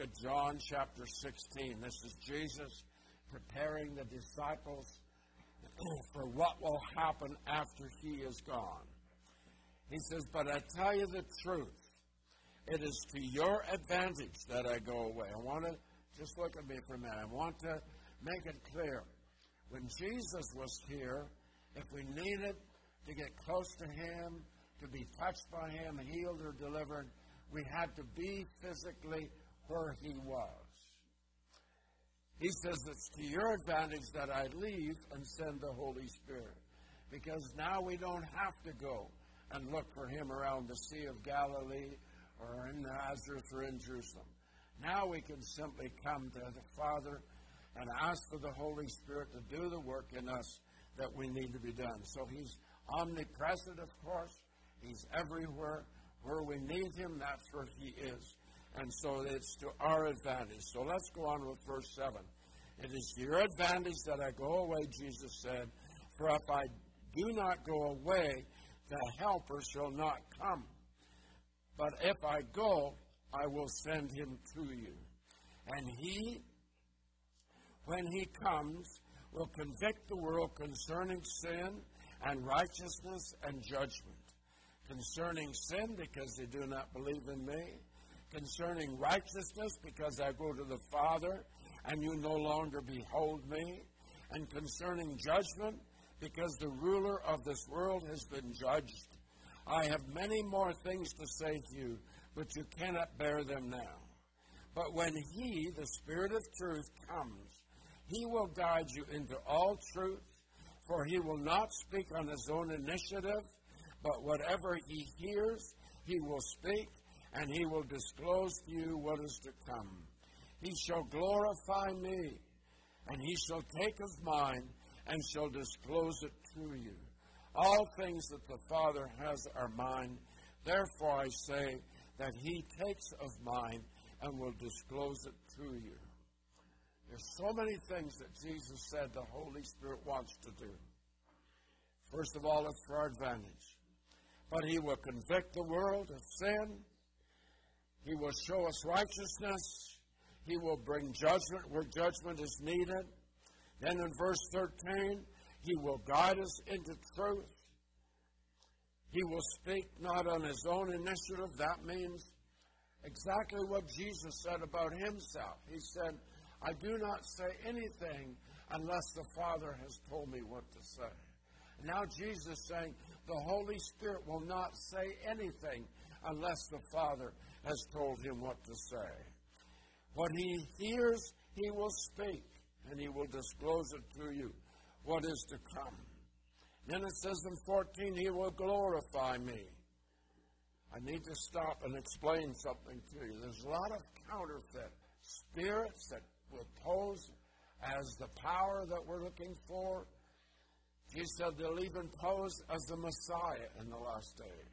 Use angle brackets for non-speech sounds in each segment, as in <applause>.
at John chapter 16. This is Jesus preparing the disciples <clears throat> for what will happen after he is gone. He says, But I tell you the truth. It is to your advantage that I go away. I want to just look at me for a minute. I want to make it clear. When Jesus was here, if we needed to get close to him, to be touched by him, healed or delivered, we had to be physically where he was. He says it's to your advantage that I leave and send the Holy Spirit. Because now we don't have to go and look for him around the Sea of Galilee or in Nazareth or in Jerusalem. Now we can simply come to the Father and ask for the Holy Spirit to do the work in us that we need to be done. So he's omnipresent, of course. He's everywhere. Where we need him, that's where he is. And so it's to our advantage. So let's go on with verse 7. It is to your advantage that I go away, Jesus said, for if I do not go away, the Helper shall not come. But if I go, I will send him to you. And he, when he comes, will convict the world concerning sin and righteousness and judgment. Concerning sin, because they do not believe in me. Concerning righteousness, because I go to the Father and you no longer behold me. And concerning judgment, because the ruler of this world has been judged. I have many more things to say to you, but you cannot bear them now. But when He, the Spirit of truth, comes, He will guide you into all truth, for He will not speak on His own initiative, but whatever He hears, He will speak, and He will disclose to you what is to come. He shall glorify me, and He shall take of mine and shall disclose it to you. All things that the Father has are mine. Therefore I say that he takes of mine and will disclose it to you. There's so many things that Jesus said the Holy Spirit wants to do. First of all, it's for our advantage. But he will convict the world of sin. He will show us righteousness. He will bring judgment where judgment is needed. Then in verse 13, He will guide us into truth. He will speak not on His own initiative. That means exactly what Jesus said about Himself. He said, I do not say anything unless the Father has told me what to say. Now Jesus is saying the Holy Spirit will not say anything unless the Father has told him what to say. What he hears, he will speak and he will disclose it to you what is to come. Then it says in 14, He will glorify me. I need to stop and explain something to you. There's a lot of counterfeit spirits that will pose as the power that we're looking for. He said they'll even pose as the Messiah in the last days.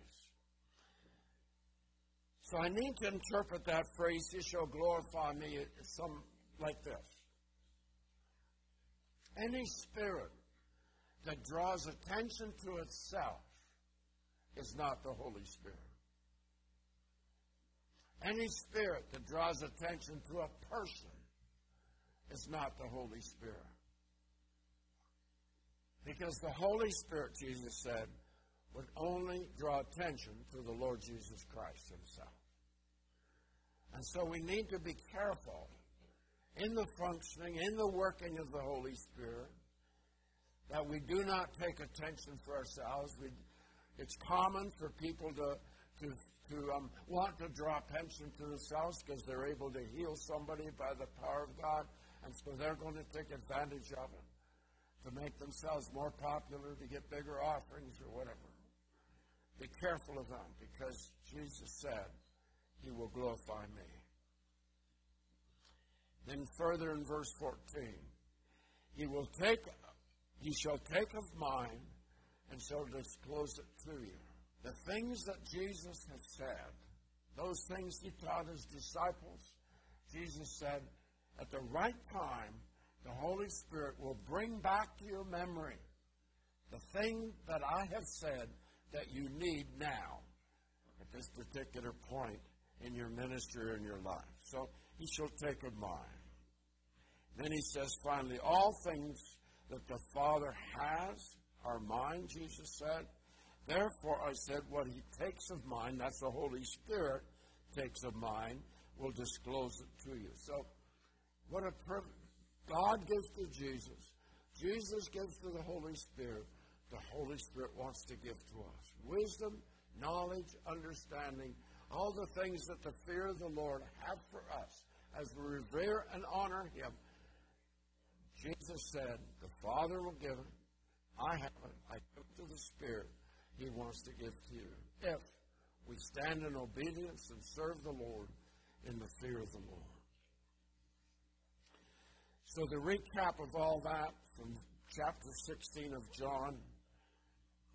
So I need to interpret that phrase, He shall glorify me, uh, some like this. Any spirit that draws attention to itself is not the Holy Spirit. Any spirit that draws attention to a person is not the Holy Spirit. Because the Holy Spirit, Jesus said, would only draw attention to the Lord Jesus Christ Himself. And so we need to be careful in the functioning, in the working of the Holy Spirit, that we do not take attention for ourselves. We, it's common for people to, to, to um, want to draw attention to themselves because they're able to heal somebody by the power of God, and so they're going to take advantage of it to make themselves more popular, to get bigger offerings or whatever. Be careful of them because Jesus said, He will glorify me. Then further in verse 14, he will take, he shall take of mine and shall disclose it to you. The things that Jesus has said, those things he taught his disciples, Jesus said, at the right time, the Holy Spirit will bring back to your memory the thing that I have said that you need now at this particular point in your ministry in your life. So he shall take of mine. Then he says finally, all things that the Father has are mine, Jesus said. Therefore, I said, what he takes of mine, that's the Holy Spirit takes of mine, will disclose it to you. So, what a perfect. God gives to Jesus. Jesus gives to the Holy Spirit. The Holy Spirit wants to give to us wisdom, knowledge, understanding, all the things that the fear of the Lord have for us as we revere and honor Him. Jesus said, The Father will give it. I have it. I give it to the Spirit. He wants to give to you. If we stand in obedience and serve the Lord in the fear of the Lord. So, the recap of all that from chapter 16 of John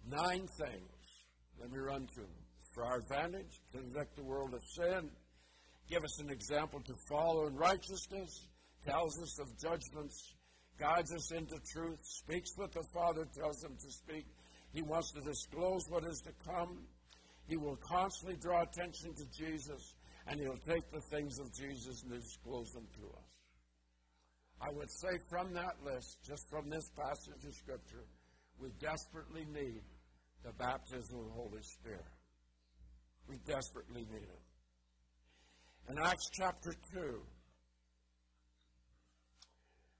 nine things. Let me run through them. For our advantage, convict the world of sin, give us an example to follow in righteousness, tells us of judgments, guides us into truth, speaks what the Father tells him to speak. He wants to disclose what is to come. He will constantly draw attention to Jesus, and he'll take the things of Jesus and disclose them to us. I would say from that list, just from this passage of Scripture, we desperately need the baptism of the Holy Spirit. We desperately need it. In Acts chapter 2,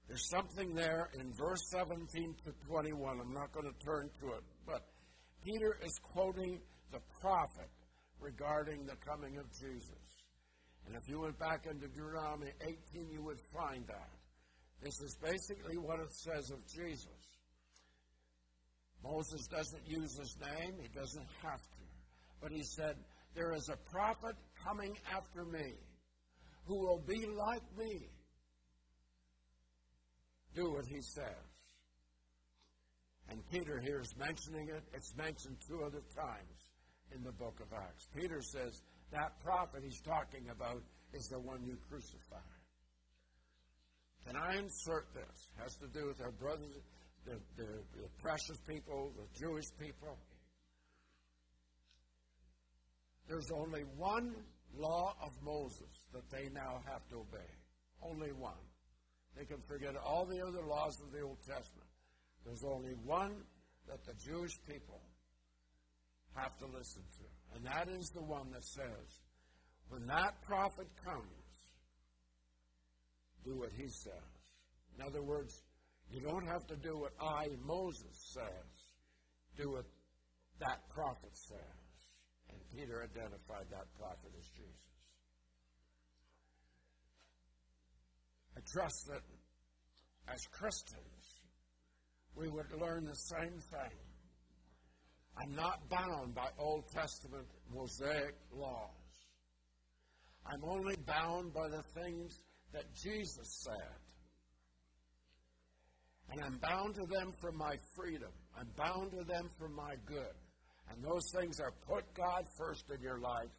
there's something there in verse 17 to 21. I'm not going to turn to it, but Peter is quoting the prophet regarding the coming of Jesus. And if you went back into Deuteronomy 18, you would find that. This is basically what it says of Jesus. Moses doesn't use his name, he doesn't have to. But he said, There is a prophet coming after me who will be like me. Do what he says. And Peter here is mentioning it. It's mentioned two other times in the book of Acts. Peter says that prophet he's talking about is the one you crucified. Can I insert this? It has to do with our brothers, the, the, the precious people, the Jewish people. There's only one law of Moses that they now have to obey. Only one. They can forget all the other laws of the Old Testament. There's only one that the Jewish people have to listen to. And that is the one that says, when that prophet comes, do what he says. In other words, you don't have to do what I, Moses, says. Do what that prophet says. Peter identified that prophet as Jesus. I trust that as Christians, we would learn the same thing. I'm not bound by Old Testament Mosaic laws. I'm only bound by the things that Jesus said. And I'm bound to them for my freedom. I'm bound to them for my good. And those things are put God first in your life,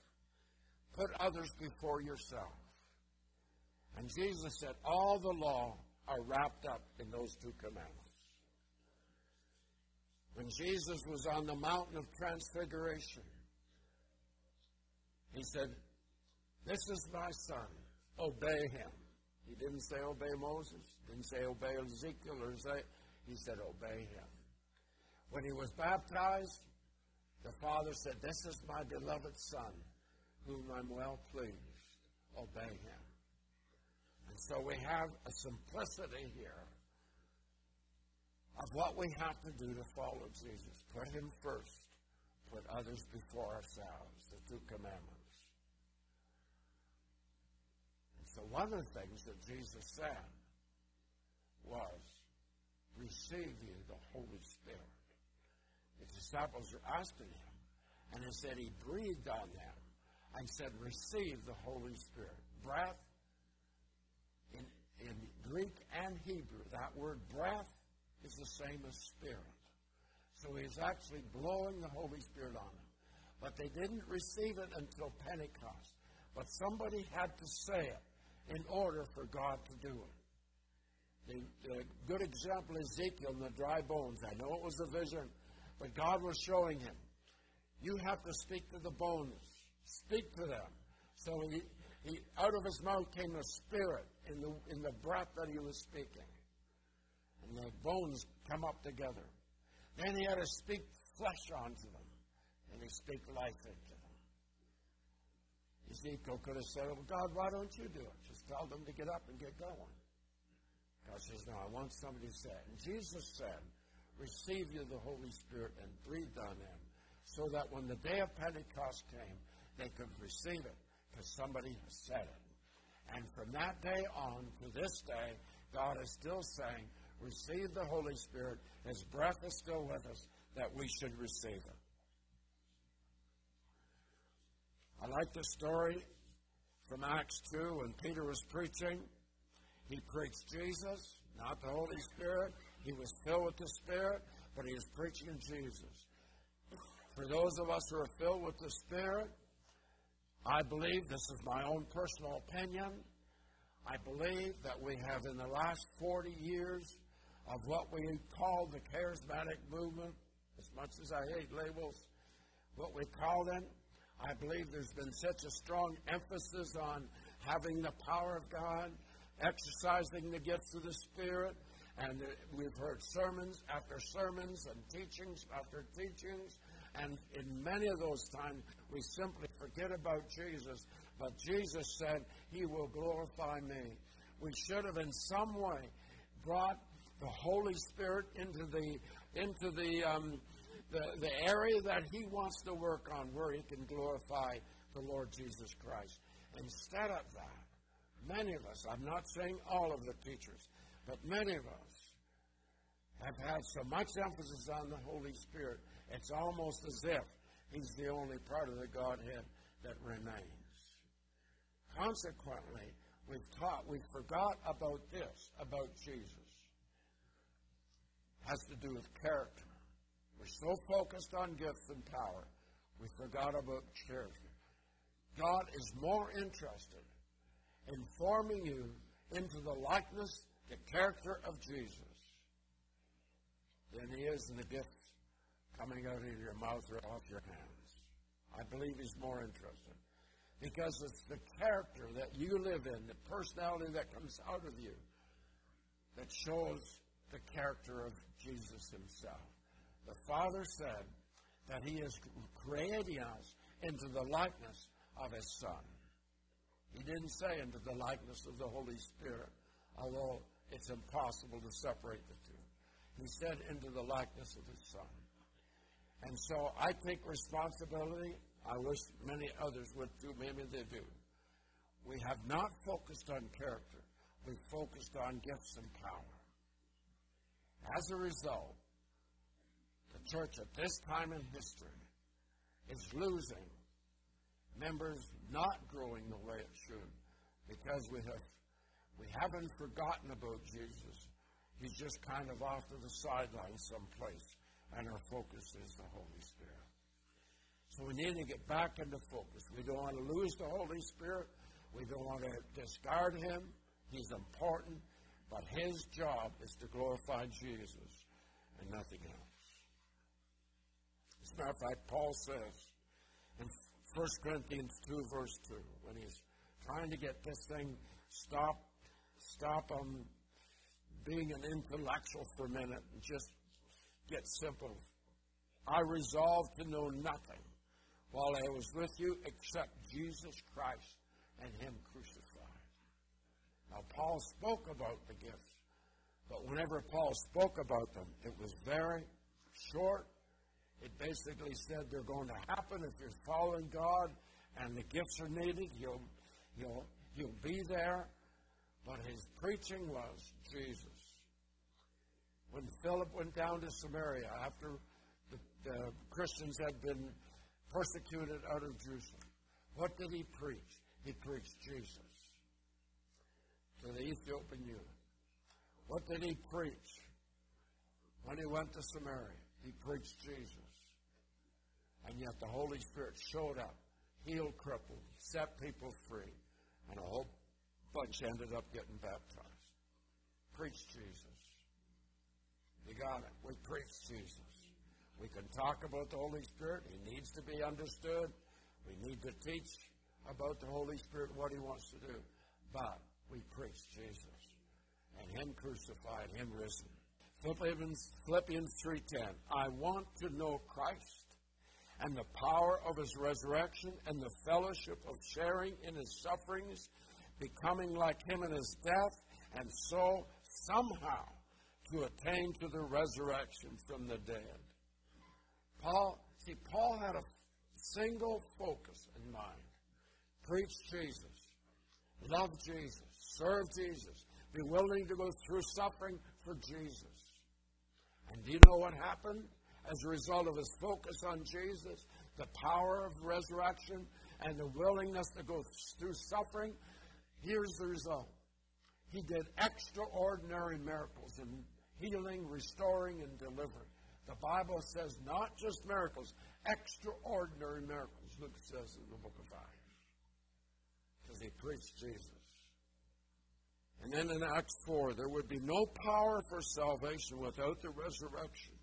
put others before yourself. And Jesus said, all the law are wrapped up in those two commandments. When Jesus was on the mountain of transfiguration, he said, This is my son, obey him. He didn't say obey Moses, didn't say obey Ezekiel, or say, he said obey him. When he was baptized, the Father said, This is my beloved Son, whom I'm well pleased. Obey him. And so we have a simplicity here of what we have to do to follow Jesus. Put him first, put others before ourselves, the two commandments. And so one of the things that Jesus said was, receive you the Holy Spirit. The disciples were asking him, and he said he breathed on them and said, receive the Holy Spirit. Breath, in, in Greek and Hebrew, that word breath is the same as spirit. So he's actually blowing the Holy Spirit on them. But they didn't receive it until Pentecost. But somebody had to say it in order for God to do it. The, the good example is Ezekiel and the dry bones. I know it was a vision, but God was showing him. You have to speak to the bones. Speak to them. So he, he, out of his mouth came a spirit in the, in the breath that he was speaking. And the bones come up together. Then he had to speak flesh onto them. And he speak life into them. Ezekiel could have said, well, God, why don't you do it? Just tell them to get up and get going. God says, no, I want somebody to say it. And Jesus said, receive you the Holy Spirit and breathe on them so that when the day of Pentecost came, they could receive it because somebody said it. And from that day on to this day, God is still saying, receive the Holy Spirit. His breath is still with us, that we should receive it. I like the story from Acts 2 when Peter was preaching. He preached Jesus, not the Holy Spirit. He was filled with the Spirit, but he was preaching Jesus. For those of us who are filled with the Spirit, I believe, this is my own personal opinion, I believe that we have in the last 40 years of what we call the charismatic movement, as much as I hate labels, what we call them, I believe there's been such a strong emphasis on having the power of God, exercising the gifts of the Spirit, and we've heard sermons after sermons and teachings after teachings. And in many of those times, we simply forget about Jesus. But Jesus said, He will glorify me. We should have, in some way, brought the Holy Spirit into the into the um, the, the area that He wants to work on, where He can glorify the Lord Jesus Christ. Instead of that, many of us, I'm not saying all of the teachers, but many of us have had so much emphasis on the Holy Spirit, it's almost as if He's the only part of the Godhead that remains. Consequently, we've taught, we forgot about this, about Jesus. It has to do with character. We're so focused on gifts and power, we forgot about character. God is more interested in forming you into the likeness, the character of Jesus, than he is in the gifts coming out of your mouth or off your hands. I believe he's more interested. Because it's the character that you live in, the personality that comes out of you, that shows the character of Jesus himself. The Father said that He is creating us into the likeness of His Son. He didn't say into the likeness of the Holy Spirit, although it's impossible to separate the two. He said into the likeness of His Son. And so I take responsibility. I wish many others would too. Maybe they do. We have not focused on character. We've focused on gifts and power. As a result, the church at this time in history is losing members not growing the way it should because we have we haven't forgotten about Jesus. He's just kind of off to the sideline someplace, and our focus is the Holy Spirit. So we need to get back into focus. We don't want to lose the Holy Spirit. We don't want to discard him. He's important, but his job is to glorify Jesus and nothing else. As a matter of fact, Paul says in 1 Corinthians 2, verse 2, when he's trying to get this thing stop, stop being an intellectual for a minute and just get simple. I resolved to know nothing while I was with you except Jesus Christ and Him crucified. Now, Paul spoke about the gifts, but whenever Paul spoke about them, it was very short it basically said they're going to happen if you're following God and the gifts are needed. You'll, you'll, you'll be there. But his preaching was Jesus. When Philip went down to Samaria after the, the Christians had been persecuted out of Jerusalem, what did he preach? He preached Jesus to the Ethiopian eunuch. What did he preach when he went to Samaria? He preached Jesus. And yet the Holy Spirit showed up, healed cripples, set people free, and a whole bunch ended up getting baptized. Preach Jesus. You got it. We preach Jesus. We can talk about the Holy Spirit. He needs to be understood. We need to teach about the Holy Spirit, what He wants to do. But we preach Jesus and Him crucified, Him risen. Philippians, Philippians 3.10, I want to know Christ and the power of His resurrection and the fellowship of sharing in His sufferings, becoming like Him in His death, and so somehow to attain to the resurrection from the dead. Paul, see, Paul had a single focus in mind. Preach Jesus. Love Jesus. Serve Jesus. Be willing to go through suffering for Jesus. And do you know what happened? As a result of his focus on Jesus, the power of resurrection, and the willingness to go through suffering, here's the result. He did extraordinary miracles in healing, restoring, and delivering. The Bible says not just miracles, extraordinary miracles, Luke says in the book of Acts. Because he preached Jesus. And then in Acts 4, there would be no power for salvation without the resurrection.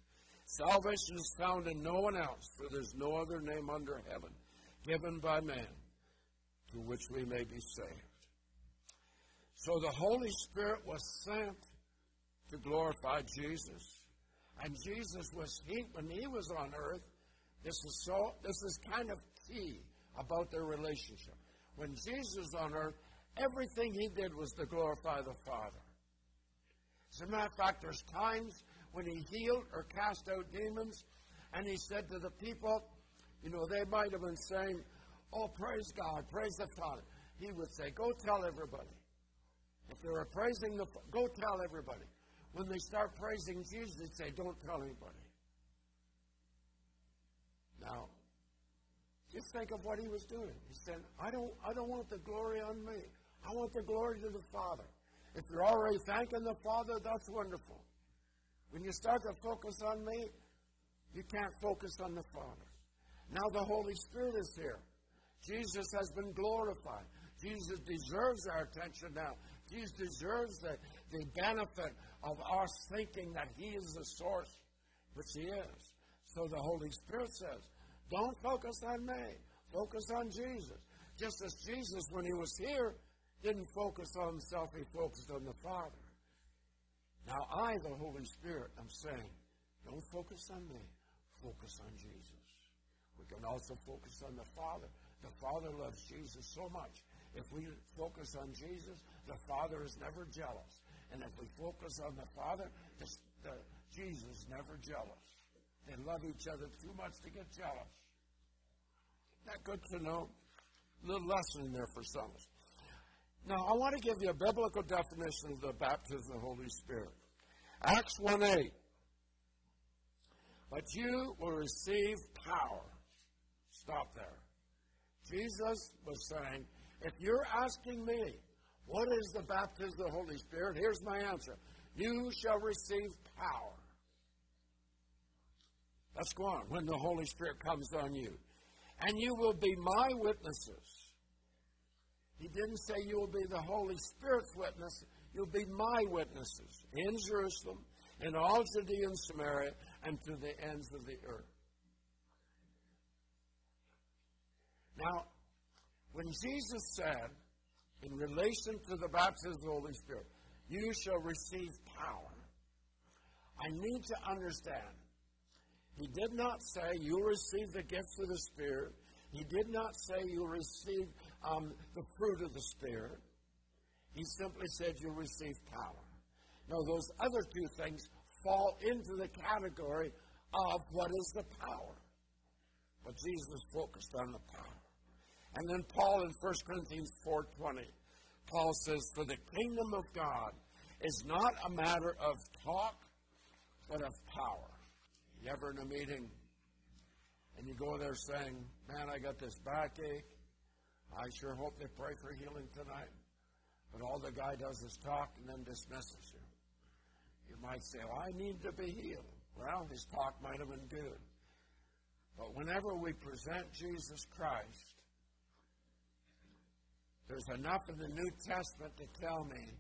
Salvation is found in no one else, for there's no other name under heaven given by man to which we may be saved. So the Holy Spirit was sent to glorify Jesus. And Jesus was he when he was on earth, this is so this is kind of key about their relationship. When Jesus was on earth, everything he did was to glorify the Father. As a matter of fact, there's times when he healed or cast out demons, and he said to the people, you know, they might have been saying, Oh, praise God, praise the Father. He would say, Go tell everybody. If they were praising the go tell everybody. When they start praising Jesus, they say, Don't tell anybody. Now, just think of what he was doing. He said, I don't, I don't want the glory on me. I want the glory to the Father. If you're already thanking the Father, that's wonderful. When you start to focus on me, you can't focus on the Father. Now the Holy Spirit is here. Jesus has been glorified. Jesus deserves our attention now. Jesus deserves the, the benefit of us thinking that He is the source, which He is. So the Holy Spirit says, don't focus on me. Focus on Jesus. Just as Jesus, when He was here, didn't focus on Himself, He focused on the Father. Now I, the Holy Spirit, am saying, don't focus on me. Focus on Jesus. We can also focus on the Father. The Father loves Jesus so much. If we focus on Jesus, the Father is never jealous. And if we focus on the Father, the, the, Jesus is never jealous. They love each other too much to get jealous. Not good to know. Little lesson there for some of us. Now, I want to give you a biblical definition of the baptism of the Holy Spirit. Acts 1 8. But you will receive power. Stop there. Jesus was saying, if you're asking me, what is the baptism of the Holy Spirit? Here's my answer. You shall receive power. Let's go on. When the Holy Spirit comes on you. And you will be my witnesses. He didn't say you will be the Holy Spirit's witness. You'll be my witnesses in Jerusalem, in all Judea and Samaria, and to the ends of the earth. Now, when Jesus said, in relation to the baptism of the Holy Spirit, you shall receive power, I need to understand. He did not say you'll receive the gifts of the Spirit. He did not say you'll receive um, the fruit of the Spirit. He simply said you'll receive power. Now, those other two things fall into the category of what is the power. But Jesus focused on the power. And then Paul in 1 Corinthians 4.20, Paul says, For the kingdom of God is not a matter of talk, but of power. You ever in a meeting and you go there saying, Man, I got this backache. I sure hope they pray for healing tonight. But all the guy does is talk and then dismisses you. You might say, Well, I need to be healed. Well, his talk might have been good. But whenever we present Jesus Christ, there's enough in the New Testament to tell me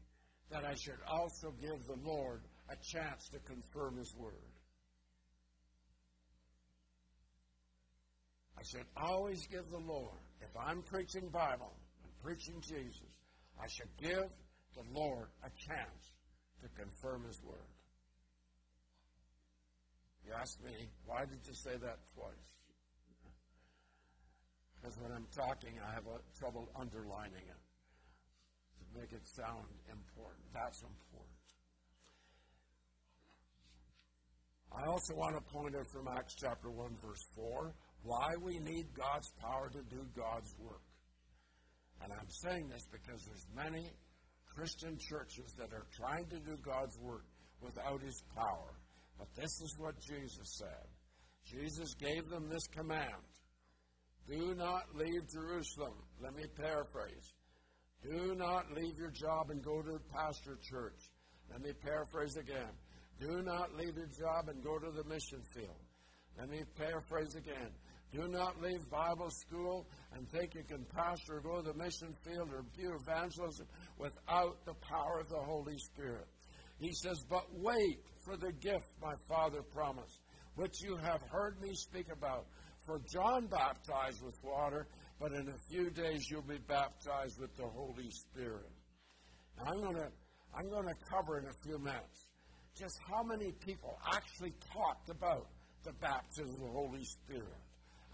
that I should also give the Lord a chance to confirm His Word. I should always give the Lord, if I'm preaching Bible and preaching Jesus, I should give the Lord a chance to confirm His Word. You ask me, why did you say that twice? Because when I'm talking, I have a, trouble underlining it to make it sound important. That's important. I also want to point out from Acts chapter 1, verse 4, why we need God's power to do God's work. And I'm saying this because there's many Christian churches that are trying to do God's work without his power. But this is what Jesus said. Jesus gave them this command Do not leave Jerusalem. Let me paraphrase. Do not leave your job and go to a pastor church. Let me paraphrase again. Do not leave your job and go to the mission field. Let me paraphrase again. Do not leave Bible school and think you can pastor or go to the mission field or do evangelism without the power of the Holy Spirit. He says, But wait for the gift my Father promised, which you have heard me speak about. For John baptized with water, but in a few days you'll be baptized with the Holy Spirit. Now, I'm going to I'm going to cover in a few minutes just how many people actually talked about the baptism of the Holy Spirit.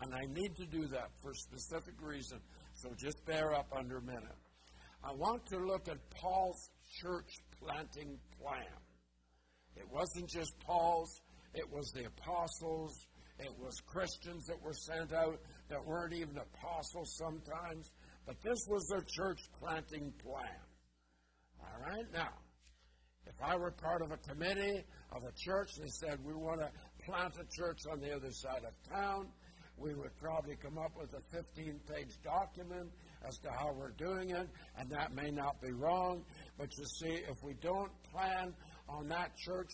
And I need to do that for a specific reason, so just bear up under a minute. I want to look at Paul's church planting plan. It wasn't just Paul's, it was the apostles, it was Christians that were sent out that weren't even apostles sometimes, but this was their church planting plan. All right, now, if I were part of a committee of a church and they said, we want to plant a church on the other side of town, we would probably come up with a 15 page document as to how we're doing it, and that may not be wrong. But you see, if we don't plan on that church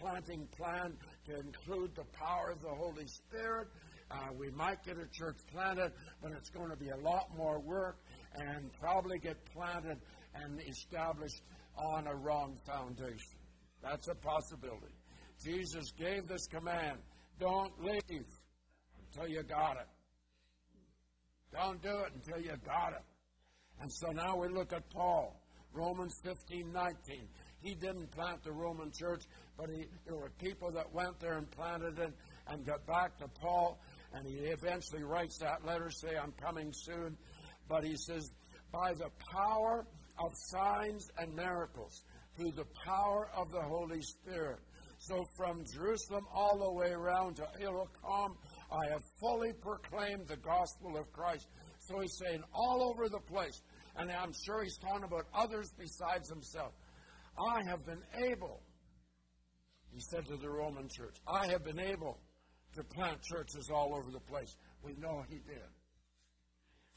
planting plan to include the power of the Holy Spirit, uh, we might get a church planted, but it's going to be a lot more work and probably get planted and established on a wrong foundation. That's a possibility. Jesus gave this command don't leave until you got it. Don't do it until you got it. And so now we look at Paul, Romans 15 19. He didn't plant the Roman church, but he, there were people that went there and planted it and got back to Paul, and he eventually writes that letter, say, I'm coming soon. But he says, by the power of signs and miracles through the power of the Holy Spirit. So from Jerusalem all the way around to Illyricum, I have fully proclaimed the gospel of Christ. So he's saying all over the place, and I'm sure he's talking about others besides himself. I have been able, he said to the Roman church, I have been able to plant churches all over the place. We know he did.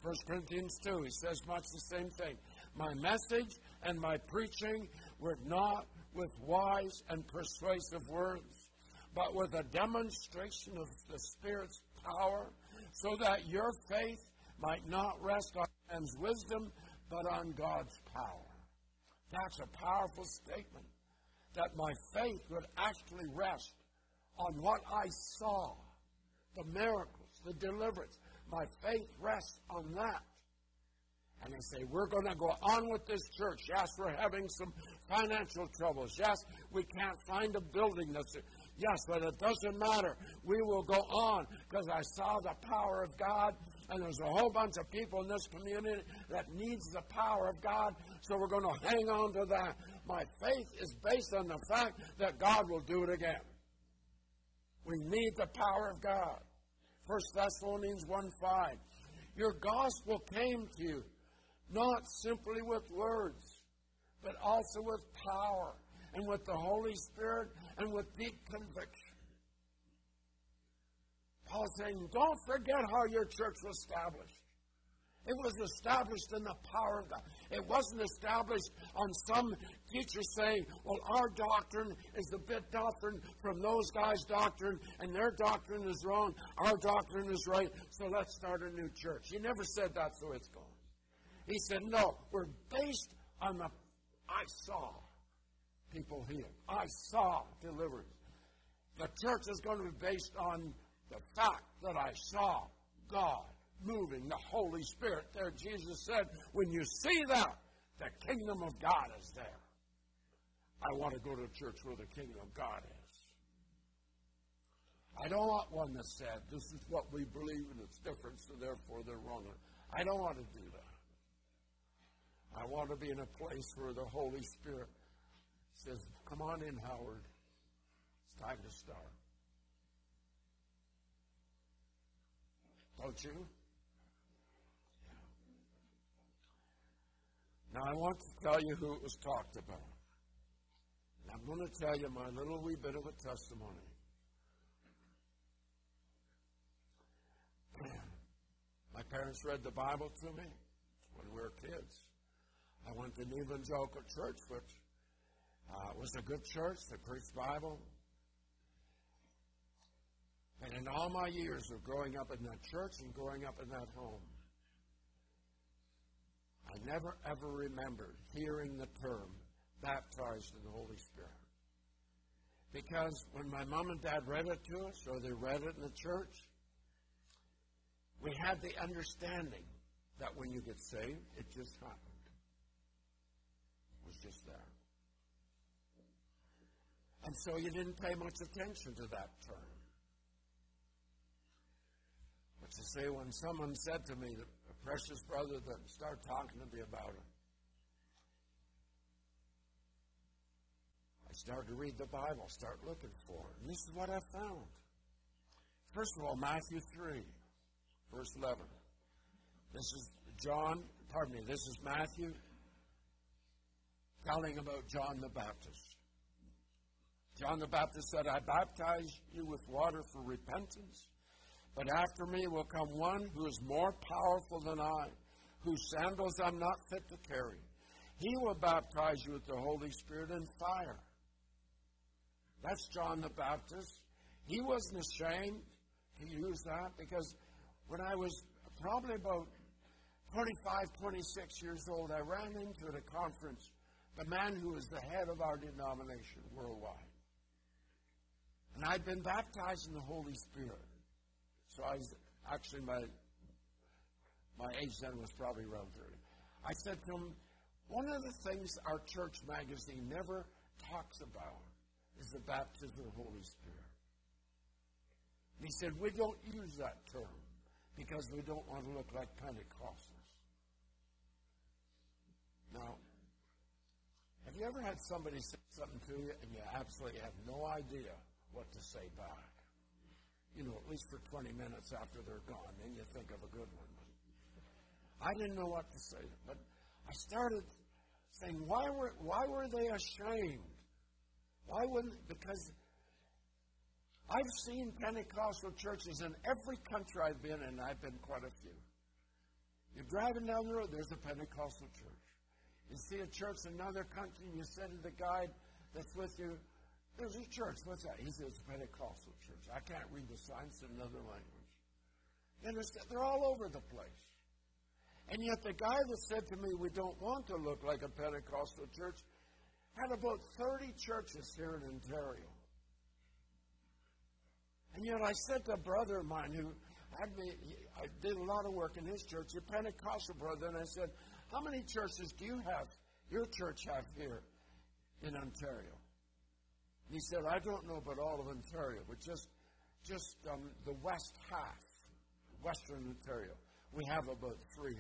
1 Corinthians 2, he says much the same thing. My message and my preaching were not with wise and persuasive words, but with a demonstration of the Spirit's power, so that your faith might not rest on man's wisdom, but on God's power. That's a powerful statement. That my faith would actually rest on what I saw the miracles, the deliverance. My faith rests on that. And they say, We're going to go on with this church. Yes, we're having some financial troubles. Yes, we can't find a building that's. Yes, but it doesn't matter. We will go on because I saw the power of God, and there's a whole bunch of people in this community that needs the power of God, so we're going to hang on to that. My faith is based on the fact that God will do it again. We need the power of God. 1 Thessalonians 1 5. Your gospel came to you not simply with words, but also with power and with the Holy Spirit and with deep conviction. Paul's saying, don't forget how your church was established. It was established in the power of God. It wasn't established on some teacher saying, well, our doctrine is a bit different from those guys' doctrine, and their doctrine is wrong, our doctrine is right, so let's start a new church. He never said that's the way it's going. He said, No, we're based on the I saw people healed. I saw deliverance. The church is going to be based on the fact that I saw God moving, the Holy Spirit there. Jesus said, when you see that, the kingdom of God is there. I want to go to a church where the kingdom of God is. I don't want one that said, this is what we believe and it's different, so therefore they're wrong. I don't want to do that. I want to be in a place where the Holy Spirit says, Come on in, Howard. It's time to start. Don't you? Now, I want to tell you who it was talked about. And I'm going to tell you my little wee bit of a testimony. <clears throat> my parents read the Bible to me when we were kids. I went to an evangelical church, which uh, was a good church that preached Bible. And in all my years of growing up in that church and growing up in that home, I never ever remembered hearing the term baptized in the Holy Spirit. Because when my mom and dad read it to us, or they read it in the church, we had the understanding that when you get saved, it just happened. It was just there. And so you didn't pay much attention to that term. But to say, when someone said to me, a precious brother that start talking to me about it, I started to read the Bible, start looking for it. And this is what I found. First of all, Matthew 3, verse 11. This is John, pardon me, this is Matthew telling about John the Baptist. John the Baptist said, I baptize you with water for repentance, but after me will come one who is more powerful than I, whose sandals I'm not fit to carry. He will baptize you with the Holy Spirit and fire. That's John the Baptist. He wasn't ashamed to use that because when I was probably about 25, 26 years old, I ran into at a conference the man who was the head of our denomination worldwide. And I'd been baptized in the Holy Spirit. So I was actually my my age then was probably around 30. I said to him, one of the things our church magazine never talks about is the baptism of the Holy Spirit. And he said, We don't use that term because we don't want to look like Pentecostals. Now, have you ever had somebody say something to you and you absolutely have no idea what to say back. You know, at least for 20 minutes after they're gone, then you think of a good one. I didn't know what to say, but I started saying, why were, why were they ashamed? Why wouldn't, because I've seen Pentecostal churches in every country I've been in, I've been quite a few. You're driving down the road, there's a Pentecostal church. You see a church in another country, and you say to the guide that's with you, there's a church. What's that? He says Pentecostal church. I can't read the signs in another language. And they're all over the place. And yet the guy that said to me, we don't want to look like a Pentecostal church, had about 30 churches here in Ontario. And yet I said to a brother of mine who had me, I did a lot of work in his church, a Pentecostal brother, and I said, how many churches do you have, your church have here in Ontario? He said, I don't know about all of Ontario, but just, just um, the west half, western Ontario, we have about 300.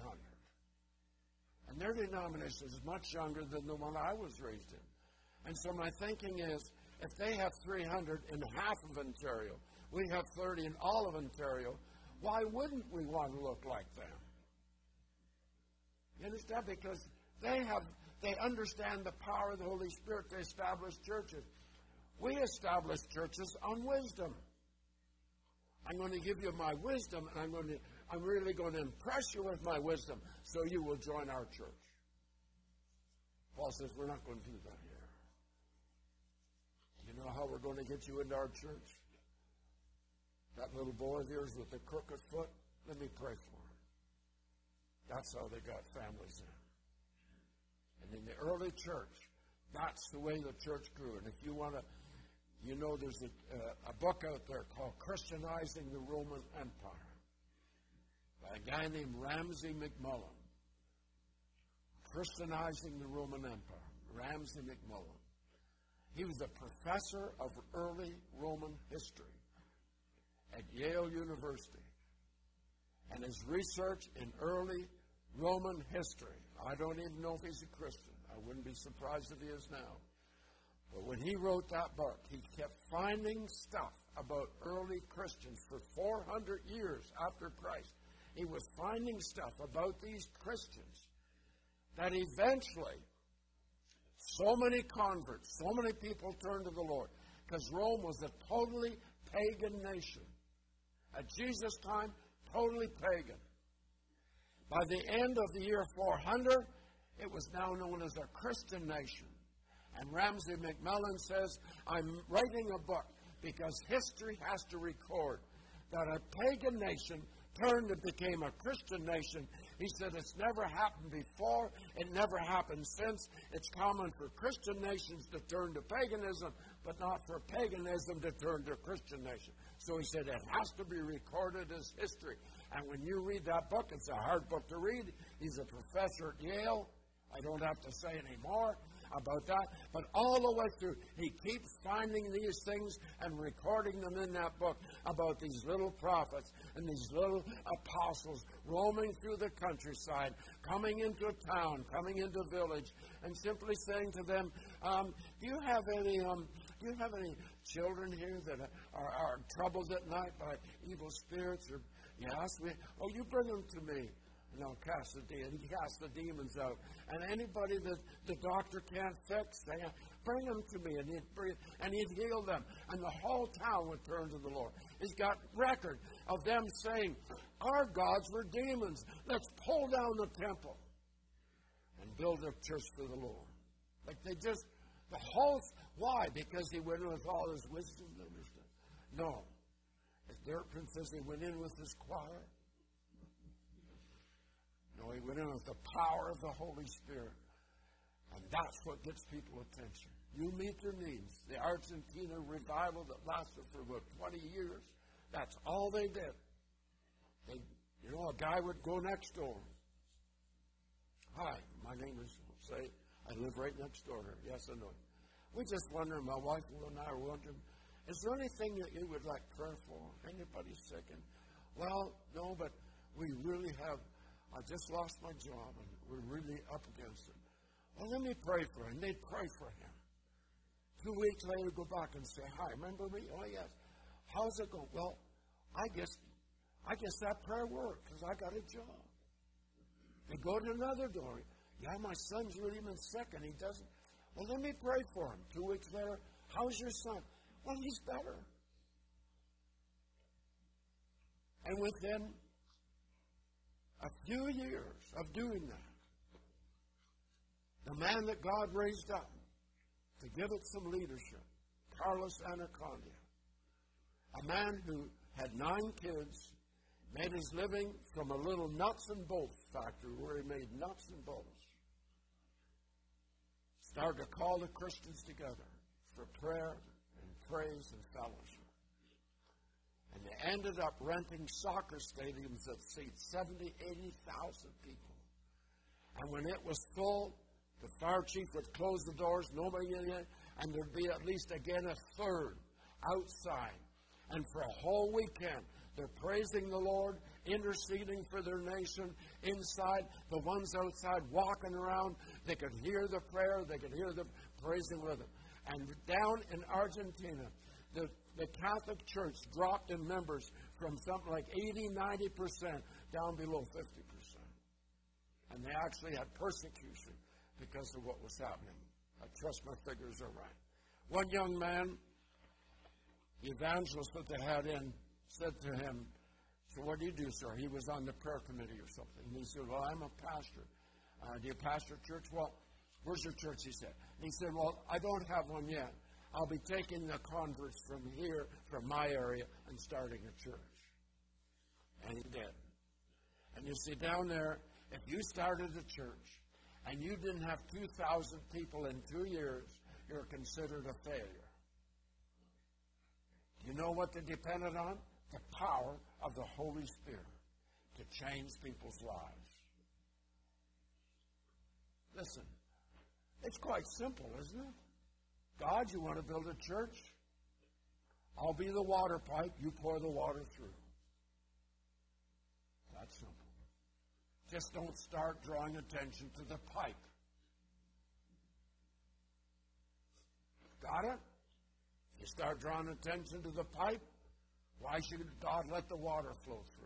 And their denomination is much younger than the one I was raised in. And so my thinking is, if they have 300 in half of Ontario, we have 30 in all of Ontario, why wouldn't we want to look like them? You understand? Because they have, they understand the power of the Holy Spirit to establish churches. We establish churches on wisdom. I'm going to give you my wisdom, and I'm going to I'm really going to impress you with my wisdom so you will join our church. Paul says we're not going to do that here. You know how we're going to get you into our church? That little boy of yours with the crooked foot? Let me pray for him. That's how they got families in. And in the early church, that's the way the church grew. And if you want to you know, there's a, uh, a book out there called Christianizing the Roman Empire. by a guy named Ramsay MacMullen. Christianizing the Roman Empire. Ramsay MacMullen. He was a professor of early Roman history at Yale University. And his research in early Roman history, I don't even know if he's a Christian. I wouldn't be surprised if he is now. But when he wrote that book, he kept finding stuff about early Christians for 400 years after Christ. He was finding stuff about these Christians that eventually so many converts, so many people turned to the Lord because Rome was a totally pagan nation. At Jesus' time, totally pagan. By the end of the year 400, it was now known as a Christian nation. And Ramsay MacMullen says, I'm writing a book because history has to record that a pagan nation turned and became a Christian nation. He said it's never happened before, it never happened since. It's common for Christian nations to turn to paganism, but not for paganism to turn to Christian nation. So he said it has to be recorded as history. And when you read that book, it's a hard book to read. He's a professor at Yale. I don't have to say any more about that. But all the way through, he keeps finding these things and recording them in that book about these little prophets and these little apostles roaming through the countryside, coming into a town, coming into a village, and simply saying to them, um, "Do you have any? Um, do you have any children here that are, are troubled at night by evil spirits?" Or yes, we. Oh, you bring them to me and I'll cast the demons. Cast the demons out. And anybody that the doctor can't fix, they bring them to me, and he'd bring, and he'd heal them, and the whole town would turn to the Lord. He's got record of them saying, "Our gods were demons. Let's pull down the temple and build a church for the Lord." Like they just the whole why? Because he went in with all his wisdom. No. As Derek says, he went in with his choir no, he went in with the power of the Holy Spirit. And that's what gets people attention. You meet their needs. The Argentina revival that lasted for about 20 years, that's all they did. They, you know, a guy would go next door. Hi, my name is, say, I live right next door. Yes, I know. We just wonder, my wife and I are wondering, is there anything that you would like prayer for? Anybody sick? And, well, no, but we really have I just lost my job and we're really up against it. Well, let me pray for him. They'd pray for him. Two weeks later, go back and say, Hi, remember me? Oh, yes. How's it going? Well, I guess I guess that prayer worked because I got a job. They go to another door. Yeah, my son's really been sick and he doesn't. Well, let me pray for him. Two weeks later, how's your son? Well, he's better. And within a few years of doing that, the man that God raised up to give it some leadership, Carlos Annacondia, a man who had nine kids, made his living from a little nuts and bolts factory where he made nuts and bolts, started to call the Christians together for prayer and praise and fellowship. They ended up renting soccer stadiums that seat 70, 80,000 people. And when it was full, the fire chief would close the doors, nobody in it, and there'd be at least again a third outside. And for a whole weekend, they're praising the Lord, interceding for their nation inside. The ones outside walking around, they could hear the prayer, they could hear the praising with them. And down in Argentina, the the Catholic Church dropped in members from something like 80, 90% down below 50%. And they actually had persecution because of what was happening. I trust my figures are right. One young man, the evangelist that they had in, said to him, So what do you do, sir? He was on the prayer committee or something. And he said, Well, I'm a pastor. Uh, do you pastor church? Well, where's your church? He said. And he said, Well, I don't have one yet. I'll be taking the converts from here, from my area, and starting a church. And he did. And you see, down there, if you started a church and you didn't have 2,000 people in two years, you're considered a failure. You know what they depended on? The power of the Holy Spirit. to change people's lives. Listen, it's quite simple, isn't it? God, you want to build a church? I'll be the water pipe, you pour the water through. That's simple. Just don't start drawing attention to the pipe. Got it? You start drawing attention to the pipe, why should God let the water flow through?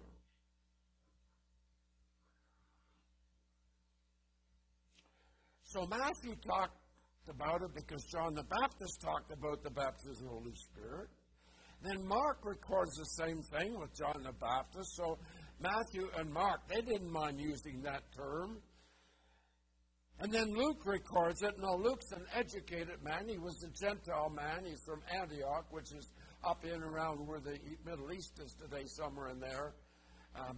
So Matthew talked about it because John the Baptist talked about the baptism of the Holy Spirit. Then Mark records the same thing with John the Baptist. So Matthew and Mark, they didn't mind using that term. And then Luke records it. Now, Luke's an educated man. He was a Gentile man. He's from Antioch, which is up in around where the Middle East is today, somewhere in there. Uh,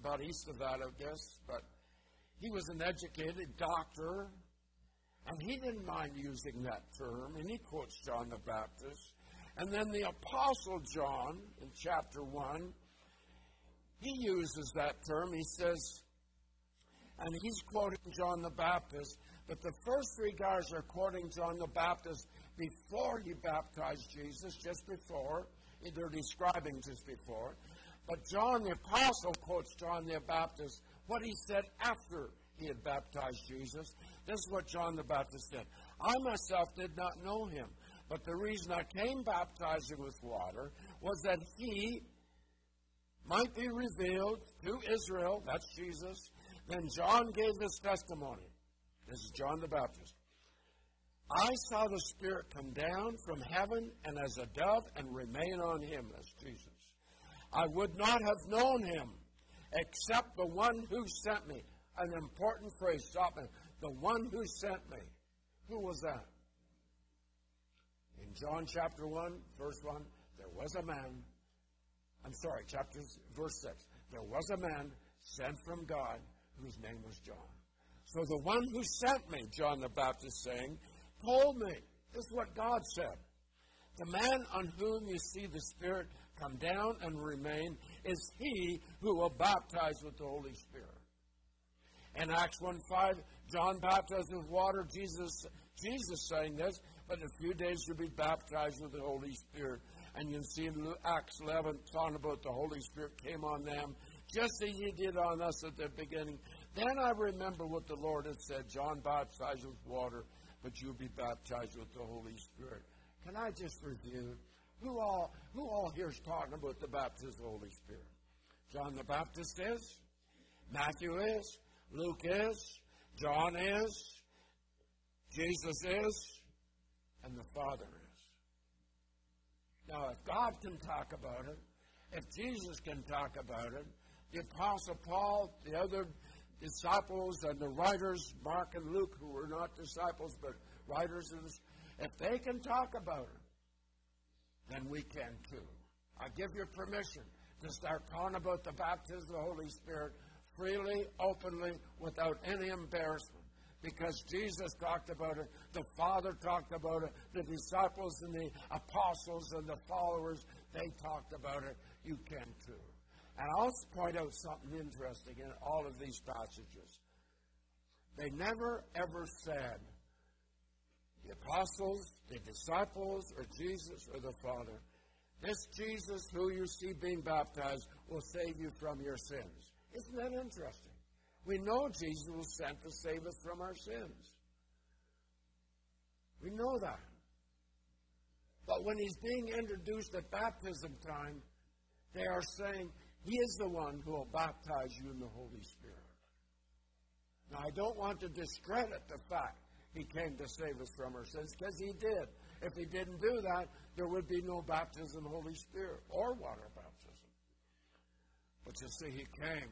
about east of that, I guess. But he was an educated doctor, and he didn't mind using that term, and he quotes John the Baptist. And then the Apostle John, in chapter 1, he uses that term. He says, and he's quoting John the Baptist, but the first three guys are quoting John the Baptist before he baptized Jesus, just before. They're describing just before. But John the Apostle quotes John the Baptist what he said after he had baptized Jesus. This is what John the Baptist said I myself did not know him, but the reason I came baptizing with water was that he might be revealed to Israel, that's Jesus, then John gave this testimony. This is John the Baptist. I saw the Spirit come down from heaven and as a dove and remain on him. That's Jesus. I would not have known him except the one who sent me. An important phrase. Stop me. The one who sent me. Who was that? In John chapter 1, verse 1, there was a man. I'm sorry, chapter verse 6. There was a man sent from God whose name was John. So the one who sent me, John the Baptist saying, told me, this is what God said. The man on whom you see the Spirit come down and remain is he who will baptize with the Holy Spirit. In Acts 1 5, John baptized with water, Jesus, Jesus saying this, but in a few days you'll be baptized with the Holy Spirit. And you see in Acts 11, talking about the Holy Spirit came on them just as He did on us at the beginning. Then I remember what the Lord had said John baptized with water, but you'll be baptized with the Holy Spirit. Can I just review? Who all, who all here is talking about the baptism of the Holy Spirit? John the Baptist is, Matthew is, Luke is, John is, Jesus is, and the Father is. Now, if God can talk about it, if Jesus can talk about it, the Apostle Paul, the other disciples, and the writers, Mark and Luke, who were not disciples but writers, if they can talk about it, then we can too. I give you permission to start talking about the baptism of the Holy Spirit freely, openly, without any embarrassment. Because Jesus talked about it, the Father talked about it, the disciples and the apostles and the followers, they talked about it. You can too. And I'll point out something interesting in all of these passages. They never ever said, the apostles, the disciples, or Jesus, or the Father, this Jesus who you see being baptized will save you from your sins. Isn't that interesting? We know Jesus was sent to save us from our sins. We know that. But when he's being introduced at baptism time, they are saying, he is the one who will baptize you in the Holy Spirit. Now, I don't want to discredit the fact he came to save us from our sins, because he did. If he didn't do that, there would be no baptism the Holy Spirit or water. But you see, he came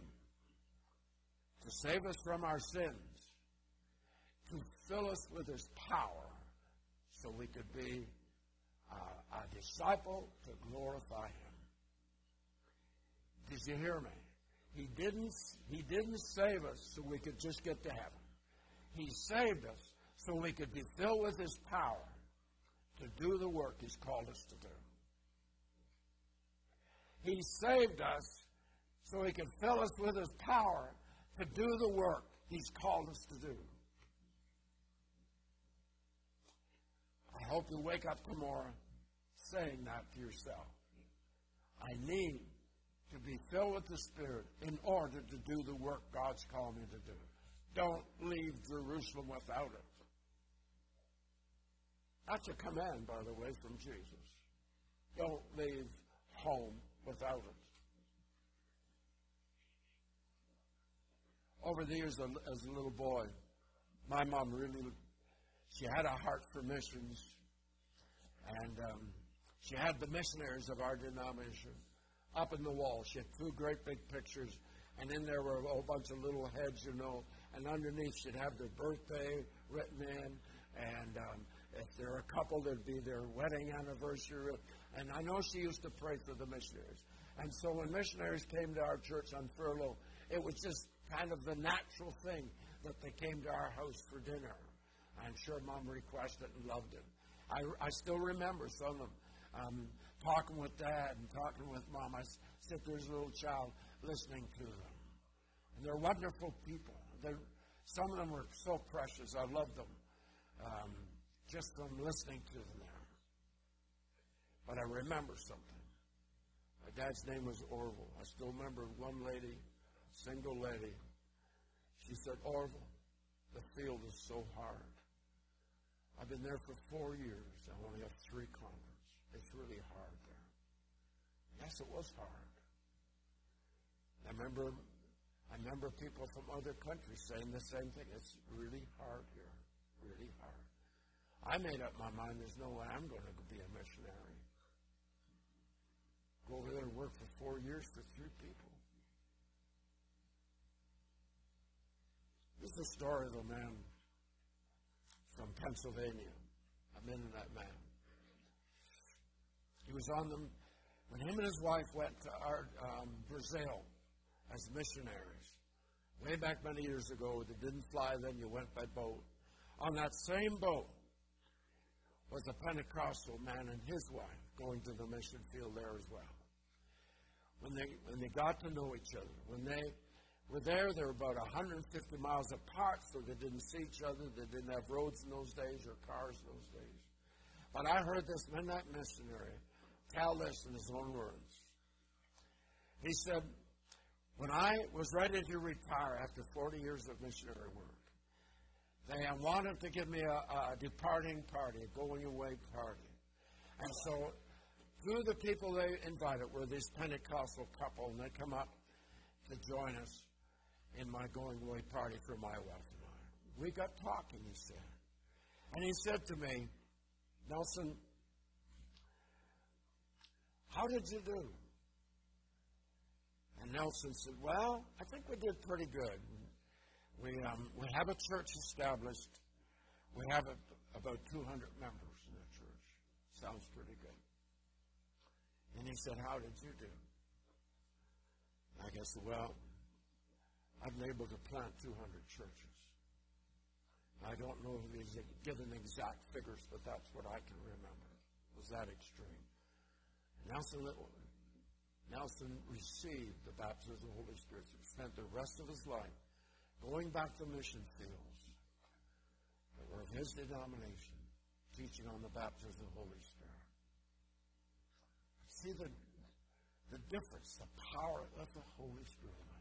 to save us from our sins, to fill us with his power, so we could be uh, a disciple to glorify him. Did you hear me? He didn't, he didn't save us so we could just get to heaven. He saved us so we could be filled with His power to do the work He's called us to do. He saved us so He can fill us with His power to do the work He's called us to do. I hope you wake up tomorrow saying that to yourself. I need to be filled with the Spirit in order to do the work God's called me to do. Don't leave Jerusalem without it. That's a command, by the way, from Jesus. Don't leave home without it. Over the years, as a little boy, my mom really, she had a heart for missions. And um, she had the missionaries of our denomination up in the wall. She had two great big pictures, and in there were a whole bunch of little heads, you know. And underneath, she'd have their birthday written in, and um, if there were a couple, there'd be their wedding anniversary. And I know she used to pray for the missionaries. And so when missionaries came to our church on furlough, it was just kind of the natural thing that they came to our house for dinner. I'm sure Mom requested and loved it. I, I still remember some of them um, talking with Dad and talking with Mom. I sit there as a little child listening to them. And they're wonderful people. They're, some of them were so precious. I love them um, just from listening to them there. But I remember something. My dad's name was Orville. I still remember one lady, single lady. She said, Orville, the field is so hard. I've been there for four years. I only have three converts. It's really hard there. Yes, it was hard. I remember, I remember people from other countries saying the same thing. It's really hard here, really hard. I made up my mind. There's no way I'm going to be a missionary. Go over there and work for four years for three people. This is the story of a man from Pennsylvania, I a Mennonite man. He was on the, when him and his wife went to our, um, Brazil as missionaries. Way back many years ago, they didn't fly then, you went by boat. On that same boat was a Pentecostal man and his wife going to the mission field there as well. When they, when they got to know each other, when they were there. They were about 150 miles apart, so they didn't see each other. They didn't have roads in those days or cars in those days. But I heard this Mennonite missionary tell this in his own words. He said, When I was ready to retire after 40 years of missionary work, they wanted to give me a, a departing party, a going away party. And so, through the people they invited were this Pentecostal couple, and they come up to join us in my going away party for my wife and I. We got talking, he said. And he said to me, Nelson, how did you do? And Nelson said, Well, I think we did pretty good. We, um, we have a church established. We have a, about 200 members in the church. Sounds pretty good. And he said, How did you do? I guess, well, I've been able to plant 200 churches. I don't know if he's given exact figures, but that's what I can remember. It was that extreme. Nelson, Nelson received the baptism of the Holy Spirit. He spent the rest of his life going back to mission fields that were of his denomination, teaching on the baptism of the Holy Spirit. See the, the difference, the power of the Holy Spirit.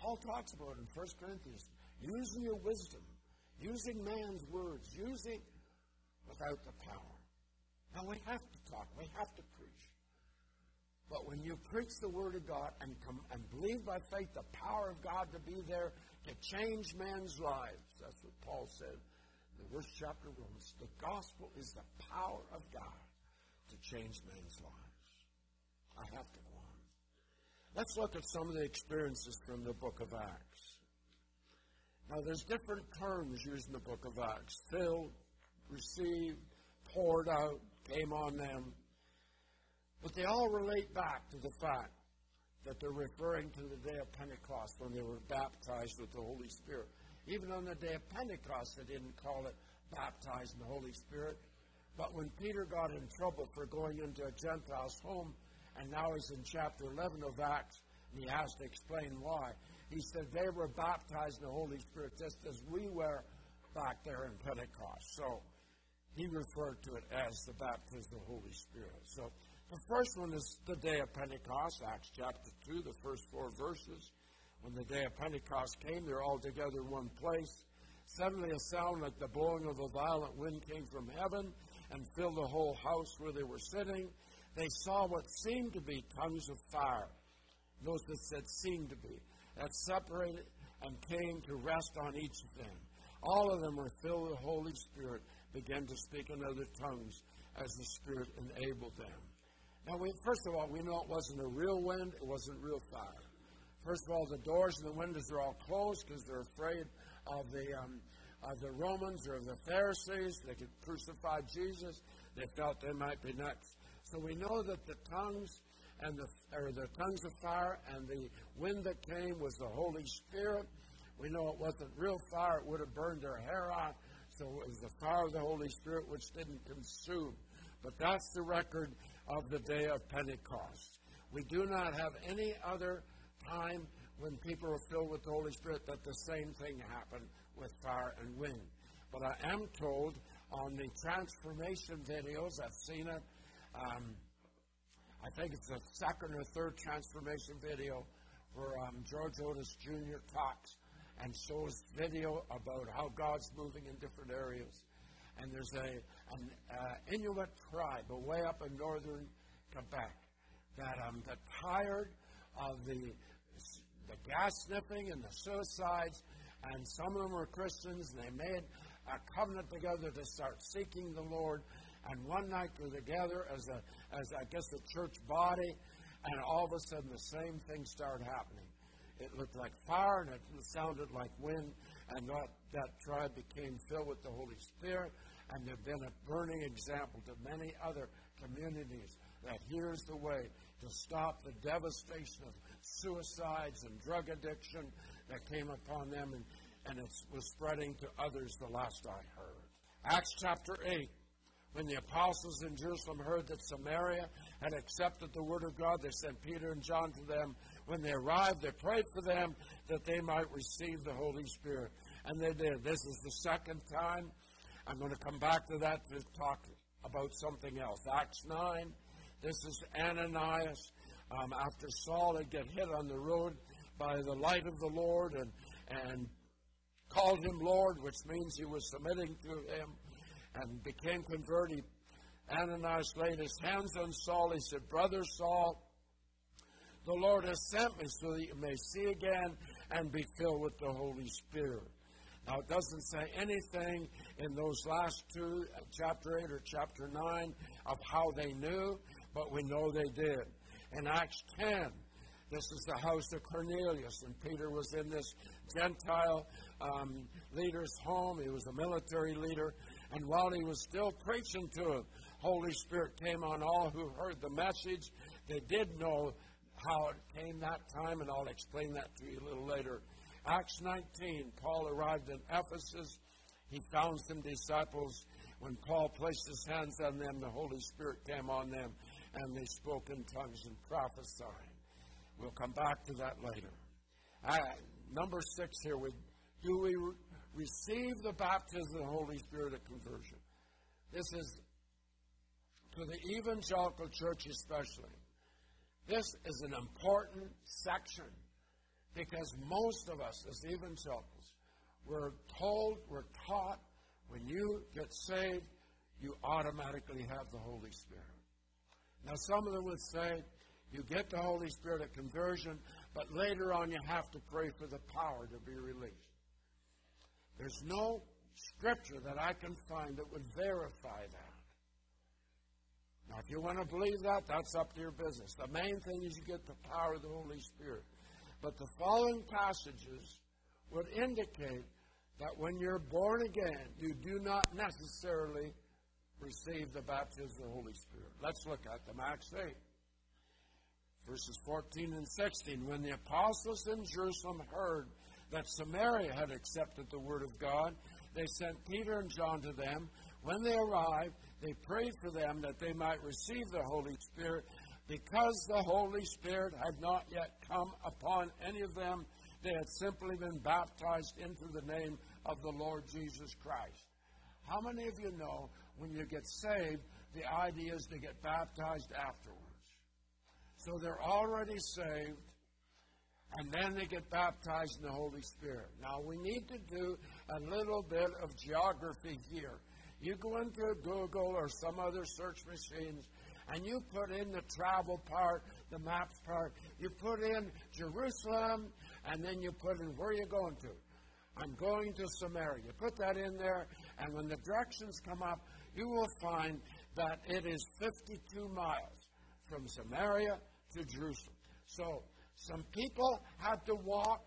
Paul talks about in 1 Corinthians. Using your wisdom, using man's words, using without the power. Now we have to talk, we have to preach. But when you preach the Word of God and, come, and believe by faith the power of God to be there to change men's lives, that's what Paul said in the first chapter of Romans. The gospel is the power of God to change men's lives. I have to Let's look at some of the experiences from the book of Acts. Now, there's different terms used in the book of Acts filled, received, poured out, came on them. But they all relate back to the fact that they're referring to the day of Pentecost when they were baptized with the Holy Spirit. Even on the day of Pentecost, they didn't call it baptized in the Holy Spirit. But when Peter got in trouble for going into a Gentile's home, and now he's in chapter 11 of Acts, And he has to explain why. He said they were baptized in the Holy Spirit just as we were back there in Pentecost. So he referred to it as the baptism of the Holy Spirit. So the first one is the day of Pentecost, Acts chapter 2, the first four verses. When the day of Pentecost came, they're all together in one place. Suddenly, a sound like the blowing of a violent wind came from heaven and filled the whole house where they were sitting. They saw what seemed to be tongues of fire. Those that said seemed to be, that separated and came to rest on each of them. All of them were filled with the Holy Spirit, began to speak in other tongues as the Spirit enabled them. Now, we, first of all, we know it wasn't a real wind, it wasn't real fire. First of all, the doors and the windows are all closed because they're afraid of the, um, of the Romans or of the Pharisees. They could crucify Jesus. They felt they might be next. So we know that the tongues and the or the tongues of fire and the wind that came was the Holy Spirit. We know it wasn't real fire; it would have burned their hair off. So it was the fire of the Holy Spirit which didn't consume. But that's the record of the day of Pentecost. We do not have any other time when people are filled with the Holy Spirit that the same thing happened with fire and wind. But I am told on the transformation videos, I've seen it. Um, I think it's the second or third transformation video where um, George Otis Jr. talks and shows video about how God's moving in different areas. And there's a an uh, Inuit tribe way up in northern Quebec that um, tired of the the gas sniffing and the suicides, and some of them were Christians, and they made a covenant together to start seeking the Lord. And one night they're together as a, as I guess a church body, and all of a sudden the same thing started happening. It looked like fire, and it sounded like wind, and that, that tribe became filled with the Holy Spirit. And they've been a burning example to many other communities that here's the way to stop the devastation of suicides and drug addiction that came upon them, and, and it was spreading to others the last I heard. Acts chapter 8. When the apostles in Jerusalem heard that Samaria had accepted the word of God, they sent Peter and John to them. When they arrived, they prayed for them that they might receive the Holy Spirit. And they did. This is the second time. I'm going to come back to that to talk about something else. Acts 9. This is Ananias um, after Saul had get hit on the road by the light of the Lord and, and called him Lord, which means he was submitting to him and became converted. Ananias laid his hands on Saul. He said, Brother Saul, the Lord has sent me so that you may see again and be filled with the Holy Spirit. Now, it doesn't say anything in those last two, chapter 8 or chapter 9, of how they knew, but we know they did in Acts 10. This is the house of Cornelius, and Peter was in this Gentile um, leader's home. He was a military leader, and while he was still preaching to them, Holy Spirit came on all who heard the message. They did know how it came that time, and I'll explain that to you a little later. Acts 19, Paul arrived in Ephesus. He found some disciples. When Paul placed his hands on them, the Holy Spirit came on them and they spoke in tongues and prophesied. We'll come back to that later. Number six here, we, do we receive the baptism of the Holy Spirit at conversion? This is to the evangelical church especially. This is an important section because most of us as evangelicals, we're told, we're taught, when you get saved, you automatically have the Holy Spirit. Now, some of them would say you get the Holy Spirit at conversion, but later on you have to pray for the power to be released. There's no scripture that I can find that would verify that. Now, if you want to believe that, that's up to your business. The main thing is you get the power of the Holy Spirit. But the following passages would indicate that when you're born again, you do not necessarily receive the baptism of the Holy Spirit. Let's look at them. Acts 8, verses 14 and 16. When the apostles in Jerusalem heard that Samaria had accepted the word of God, they sent Peter and John to them. When they arrived, they prayed for them that they might receive the Holy Spirit, Because the Holy Spirit had not yet come upon any of them, they had simply been baptized into the name of the Lord Jesus Christ. How many of you know when you get saved, the idea is to get baptized afterwards? So they're already saved, and then they get baptized in the Holy Spirit. Now, we need to do a little bit of geography here. You go into Google or some other search machines, and you put in the travel part, the maps part. You put in Jerusalem, and then you put in where you're going to. I'm going to Samaria. You put that in there, and when the directions come up, you will find that it is 52 miles from Samaria to Jerusalem. So, some people had to walk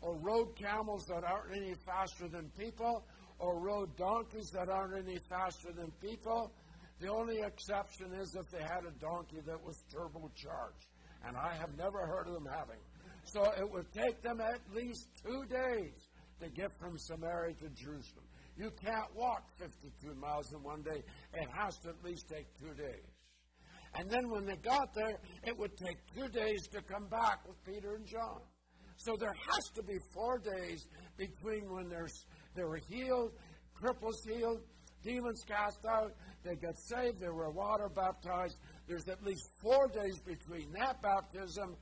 or rode camels that aren't any faster than people, or rode donkeys that aren't any faster than people. The only exception is if they had a donkey that was turbocharged, and I have never heard of them having. So it would take them at least two days to get from Samaria to Jerusalem. You can't walk 52 miles in one day. It has to at least take two days. And then when they got there, it would take two days to come back with Peter and John. So there has to be four days between when they were healed, cripples healed, demons cast out, they got saved, they were water baptized. There's at least four days between that baptism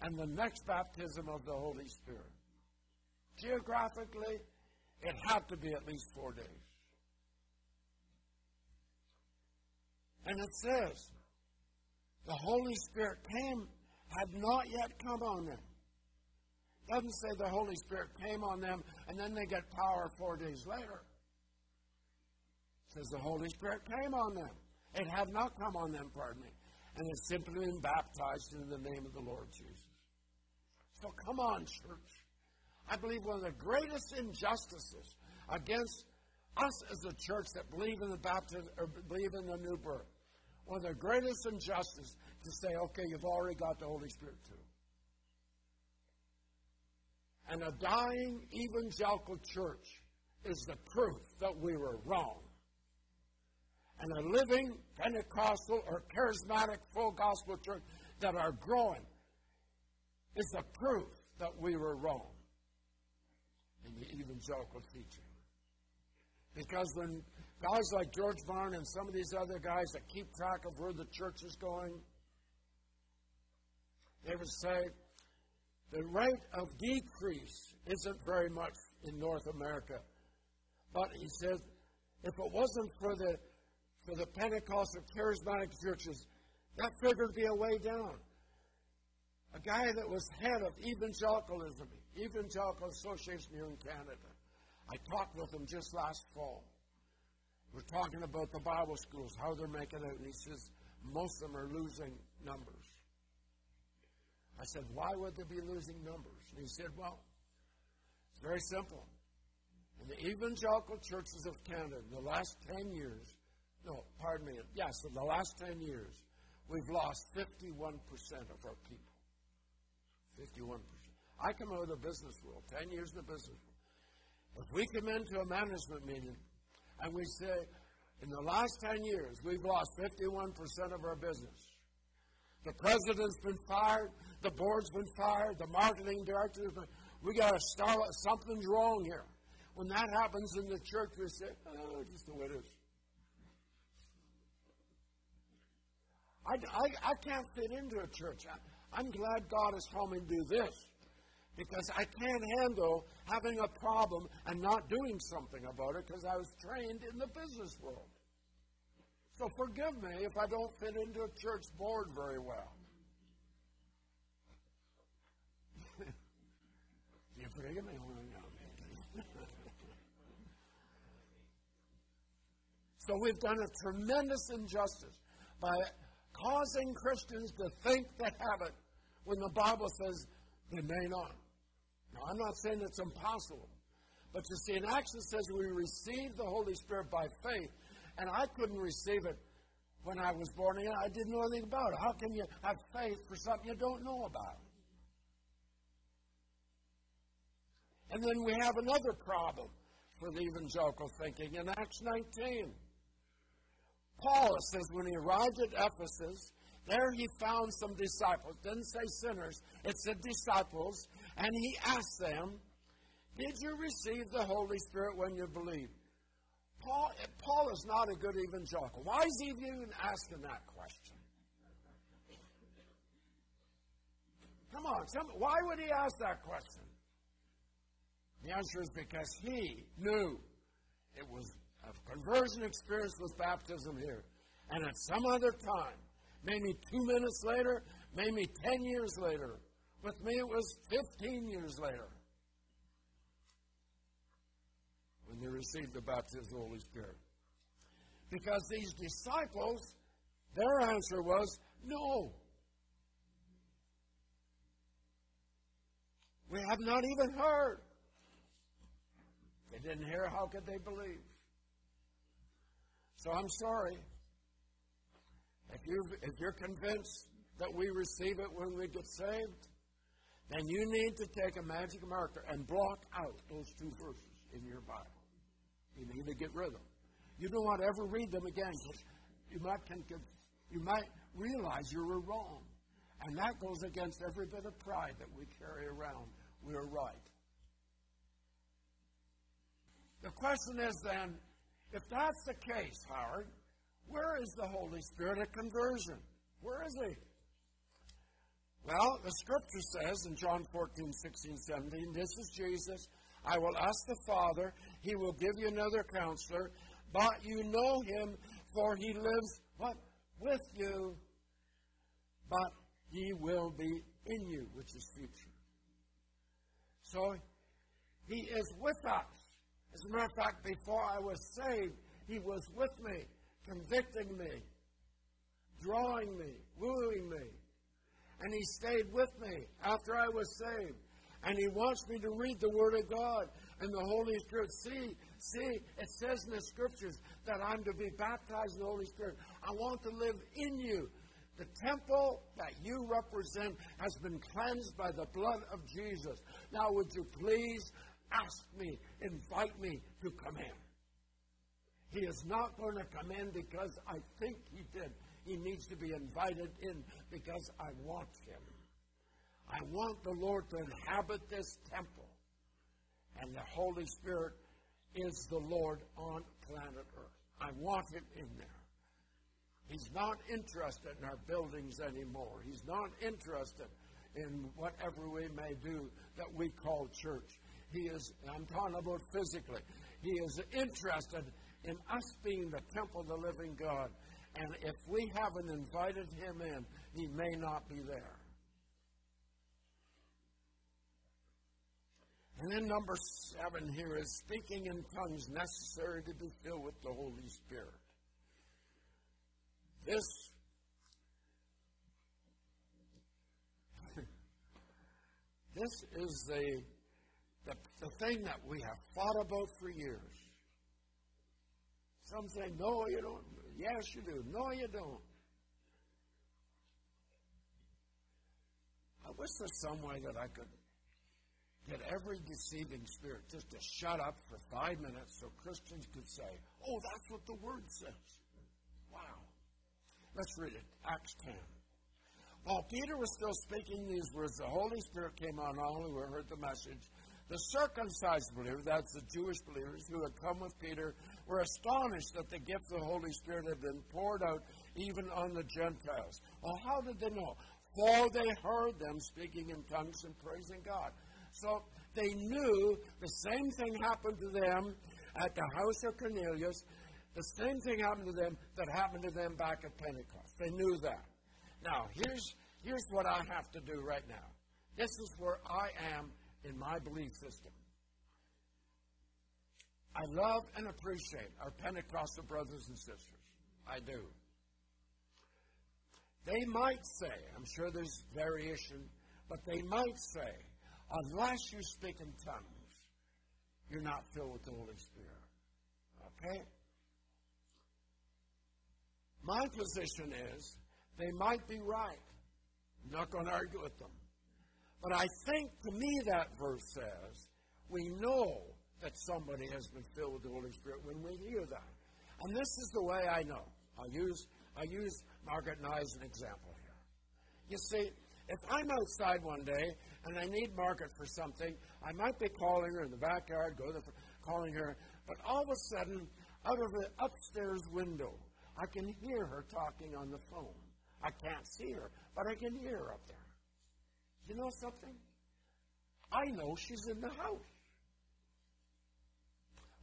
and the next baptism of the Holy Spirit. Geographically, it had to be at least four days. And it says, the Holy Spirit came, had not yet come on them. Doesn't say the Holy Spirit came on them and then they get power four days later. It says the Holy Spirit came on them. It had not come on them, pardon me. And it's simply been baptized in the name of the Lord Jesus. So come on, church. I believe one of the greatest injustices against us as a church that believe in the baptism or believe in the new birth. One of the greatest injustices to say, okay, you've already got the Holy Spirit too. And a dying evangelical church is the proof that we were wrong. And a living Pentecostal or charismatic full gospel church that are growing is the proof that we were wrong in the evangelical teaching. Because when guys like George Barna and some of these other guys that keep track of where the church is going, they would say the rate of decrease isn't very much in North America. But he says if it wasn't for the for the Pentecostal charismatic churches, that figure would be a way down. A guy that was head of evangelicalism, Evangelical Association here in Canada. I talked with him just last fall. We're talking about the Bible schools, how they're making out, and he says most of them are losing numbers. I said, why would they be losing numbers? And he said, well, it's very simple. In the evangelical churches of Canada, in the last 10 years, no, pardon me, yes, in the last 10 years, we've lost 51% of our people. 51%. I come out of the business world, 10 years in the business world. If we come into a management meeting and we say, in the last 10 years, we've lost 51% of our business. The president's been fired, the board's been fired, the marketing director's been, we got to start, something's wrong here. When that happens in the church, we say, oh, just the way it is. I, I, I can't fit into a church. I, I'm glad God has told me to do this because I can't handle having a problem and not doing something about it because I was trained in the business world. So forgive me if I don't fit into a church board very well. <laughs> you forgive <laughs> me? so we've done a tremendous injustice by causing Christians to think they have it when the Bible says they may not. Now, I'm not saying it's impossible, but you see, in Acts it says we receive the Holy Spirit by faith, and I couldn't receive it when I was born again. I didn't know anything about it. How can you have faith for something you don't know about? And then we have another problem for the evangelical thinking in Acts 19. Paul says when he arrived at Ephesus, there he found some disciples. Didn't say sinners, it said disciples. And he asked them, Did you receive the Holy Spirit when you believed? Paul, Paul is not a good evangelical. Why is he even asking that question? Come on, some, why would he ask that question? The answer is because he knew it was a conversion experience with baptism here. And at some other time, maybe two minutes later, maybe 10 years later, with me it was 15 years later, when they received the baptism of the Holy Spirit. Because these disciples, their answer was no. We have not even heard. They didn't hear, how could they believe? So I'm sorry. If, you if you're convinced that we receive it when we get saved, then you need to take a magic marker and block out those two verses in your Bible. You need to get rid of them. You don't want to ever read them again because you might, you might realize you were wrong. And that goes against every bit of pride that we carry around. We're right. The question is then, if that's the case, Howard, where is the Holy Spirit at conversion? Where is he? Well, the scripture says in John 14, 16, 17, this is Jesus. I will ask the Father, he will give you another counselor, but you know him, for he lives what? With you, but he will be in you, which is future. So he is with us. As a matter of fact, before I was saved, he was with me, convicting me, drawing me, wooing me. And he stayed with me after I was saved. And he wants me to read the Word of God and the Holy Spirit. See, see, it says in the Scriptures that I'm to be baptized in the Holy Spirit. I want to live in you. The temple that you represent has been cleansed by the blood of Jesus. Now, would you please ask me, invite me to come in? He is not going to come in because I think he did. He needs to be invited in because I want him. I want the Lord to inhabit this temple. And the Holy Spirit is the Lord on planet Earth. I want him in there. He's not interested in our buildings anymore. He's not interested in whatever we may do that we call church. He is, I'm talking about physically, he is interested in us being the temple of the living God. And if we haven't invited him in, he may not be there. And then number seven here is speaking in tongues necessary to be filled with the Holy Spirit. This <laughs> this is the, the the thing that we have fought about for years. Some say, no, you don't. Yes, you do. No, you don't. I wish there's some way that I could get every deceiving spirit just to shut up for five minutes so Christians could say, oh, that's what the Word says. Wow. Let's read it. Acts 10. While Peter was still speaking these words, the Holy Spirit came on all who heard the message. The circumcised believers, that's the Jewish believers who had come with Peter, were astonished that the gift of the Holy Spirit had been poured out even on the Gentiles. Well, how did they know? For they heard them speaking in tongues and praising God. So they knew the same thing happened to them at the house of Cornelius the same thing happened to them that happened to them back at Pentecost. They knew that. Now, here's, here's what I have to do right now. This is where I am in my belief system. I love and appreciate our Pentecostal brothers and sisters. I do. They might say, I'm sure there's variation, but they might say, unless you speak in tongues, you're not filled with the Holy Spirit. Okay? My position is they might be right. I'm not going to argue with them. But I think to me that verse says we know that somebody has been filled with the Holy Spirit when we hear that. And this is the way I know. I'll use I use Margaret and I as an example here. You see, if I'm outside one day and I need Margaret for something, I might be calling her in the backyard, go to the, calling her, but all of a sudden, out of the upstairs window, I can hear her talking on the phone. I can't see her, but I can hear her up there. You know something? I know she's in the house.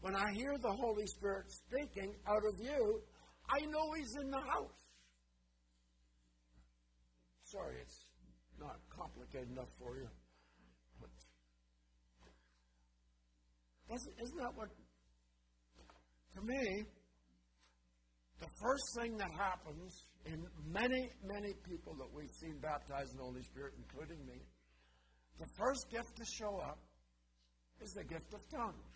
When I hear the Holy Spirit speaking out of you, I know He's in the house. Sorry, it's not complicated enough for you. But isn't, that what, to me, the first thing that happens in many, many people that we've seen baptized in the Holy Spirit, including me, the first gift to show up is the gift of tongues.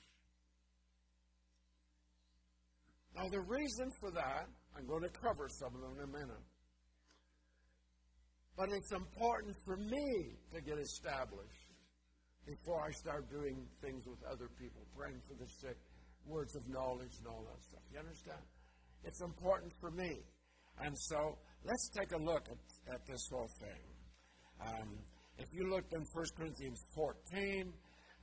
Now, the reason for that, I'm going to cover some of them in a minute. But it's important for me to get established before I start doing things with other people, praying for the sick, words of knowledge, and all that stuff. You understand? It's important for me. And so let's take a look at, at this whole thing. Um, if you look in 1 Corinthians 14,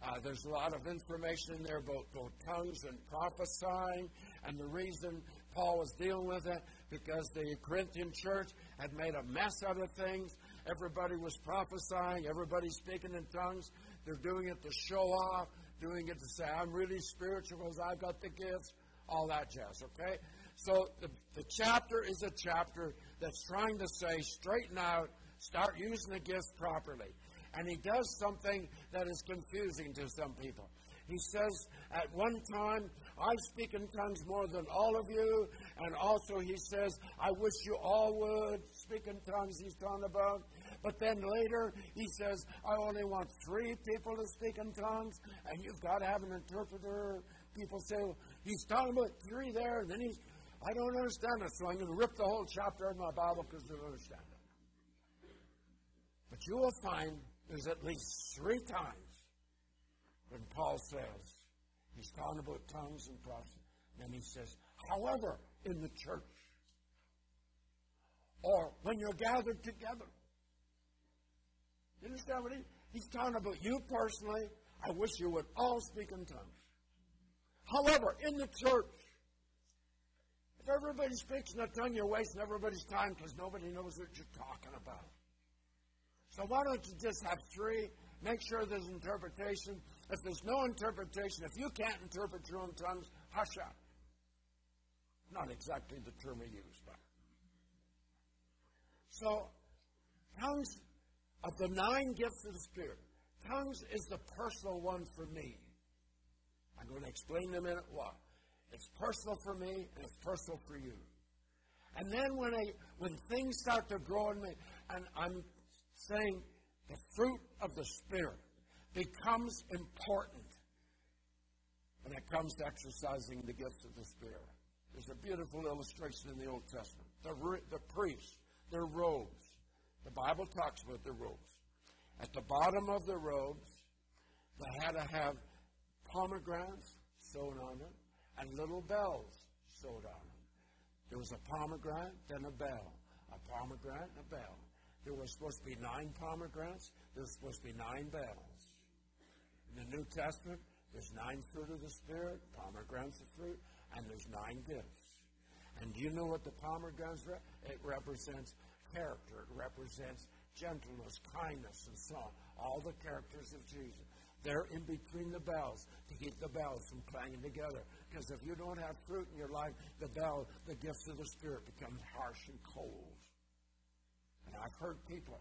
uh, there's a lot of information in there about both tongues and prophesying, and the reason Paul was dealing with it because the Corinthian church had made a mess out of things. Everybody was prophesying, everybody speaking in tongues. They're doing it to show off, doing it to say, I'm really spiritual because I've got the gifts, all that jazz, okay? So the, the chapter is a chapter that's trying to say, straighten out, start using the gifts properly. And he does something that is confusing to some people. He says, at one time, I speak in tongues more than all of you. And also, he says, I wish you all would speak in tongues, he's talking about. But then later, he says, I only want three people to speak in tongues, and you've got to have an interpreter. People say, well, he's talking about three there, and then he's, I don't understand it, so I'm going to rip the whole chapter of my Bible because I don't understand it. But you will find there's at least three times when Paul says, he's talking about tongues and prophecy. Then he says, however, in the church, or when you're gathered together. You understand what he, he's talking about you personally. I wish you would all speak in tongues. However, in the church, if everybody speaks in a tongue, you're wasting everybody's time because nobody knows what you're talking about. So why don't you just have three? Make sure there's interpretation. If there's no interpretation, if you can't interpret your own tongues, hush up. Not exactly the term we use, but. So, tongues of the nine gifts of the Spirit, tongues is the personal one for me. I'm going to explain in a minute why. It's personal for me and it's personal for you. And then when I when things start to grow in me, and I'm saying the fruit of the Spirit becomes important when it comes to exercising the gifts of the Spirit. There's a beautiful illustration in the Old Testament. The, the priests, their robes. The Bible talks about their robes. At the bottom of the robes, they had to have pomegranates sewn on them and little bells sewed on them. There was a pomegranate, then a bell. A pomegranate and a bell. There were supposed to be nine pomegranates. There was supposed to be nine bells. In the New Testament, there's nine fruit of the Spirit, pomegranates of fruit, and there's nine gifts. And do you know what the pomegranates re- It represents character. It represents gentleness, kindness, and so on. All the characters of Jesus. They're in between the bells to keep the bells from clanging together. Because if you don't have fruit in your life, the bell, the gifts of the Spirit become harsh and cold. And I've heard people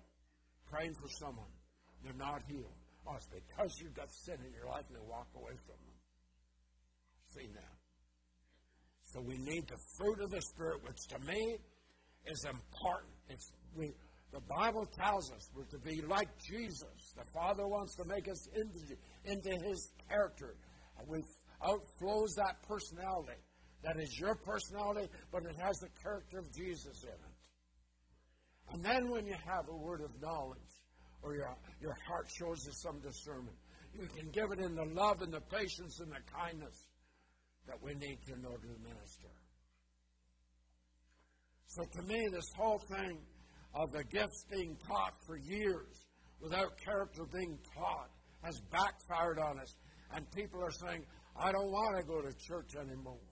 praying for someone, they're not healed. Oh, it's because you've got sin in your life and they walk away from them. I've seen that. So we need the fruit of the Spirit, which to me is important. It's we the Bible tells us we're to be like Jesus. The Father wants to make us into, into His character. We outflows that personality. That is your personality, but it has the character of Jesus in it. And then when you have a word of knowledge, or your, your heart shows you some discernment, you can give it in the love and the patience and the kindness that we need to know to minister. So to me, this whole thing of the gifts being taught for years without character being taught has backfired on us. And people are saying, I don't want to go to church anymore.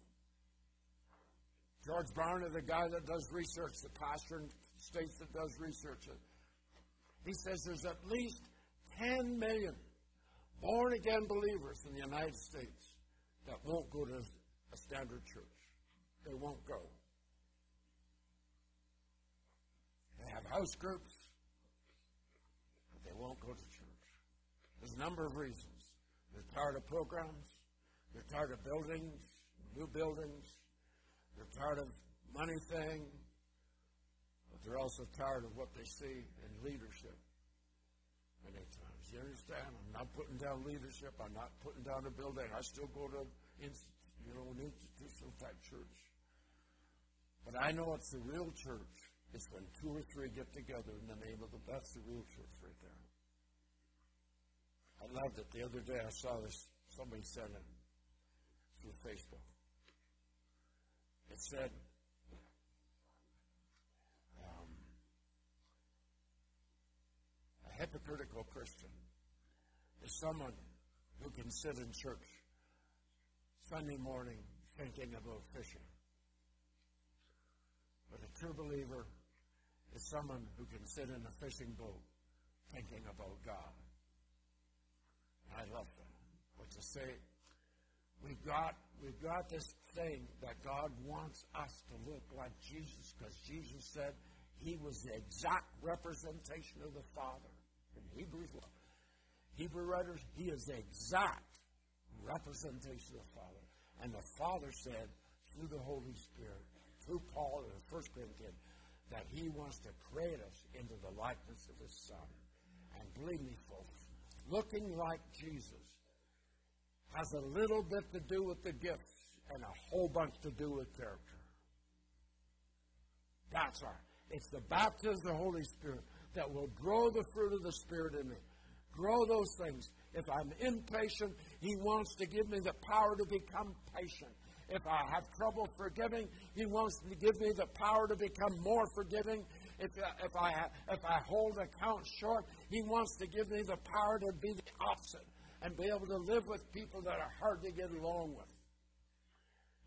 George Barna, the guy that does research, the pastor in states that does research, he says there's at least 10 million born again believers in the United States that won't go to a standard church. They won't go. They have house groups, but they won't go to church. There's a number of reasons. They're tired of programs, they're tired of buildings, new buildings, they're tired of money thing, but they're also tired of what they see in leadership many times. You understand? I'm not putting down leadership. I'm not putting down a building. I still go to you know an institutional type church. But I know it's the real church. It's when two or three get together in the name of the that's the real church right there. I loved it. The other day I saw this somebody sent it through Facebook. It said um, a hypocritical Christian is someone who can sit in church Sunday morning thinking about fishing. But a true believer is someone who can sit in a fishing boat thinking about God. I love that. What to say, we've got we've got this thing that God wants us to look like Jesus because Jesus said he was the exact representation of the Father. In Hebrews Hebrew writers, he is the exact representation of the Father. And the Father said through the Holy Spirit, through Paul in First Corinthians, that he wants to create us into the likeness of his Son. And believe me, folks, looking like Jesus has a little bit to do with the gifts and a whole bunch to do with character. That's right. It's the baptism of the Holy Spirit that will grow the fruit of the Spirit in me. Grow those things. If I'm impatient, He wants to give me the power to become patient. If I have trouble forgiving, He wants to give me the power to become more forgiving. If, uh, if, I, if I hold account short, He wants to give me the power to be the opposite and be able to live with people that are hard to get along with.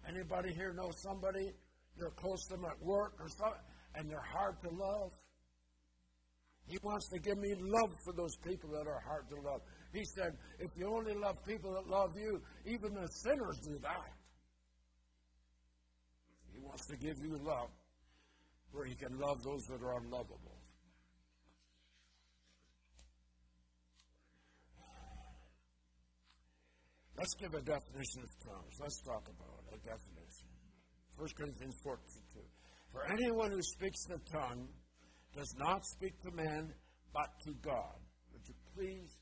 Anybody here know somebody you're close to them at work or something, and they're hard to love? He wants to give me love for those people that are hard to love. He said, if you only love people that love you, even the sinners do that. He wants to give you love where he can love those that are unlovable. Let's give a definition of tongues. Let's talk about a definition. 1 Corinthians 14 2. For anyone who speaks the tongue does not speak to man, but to God. Would you please,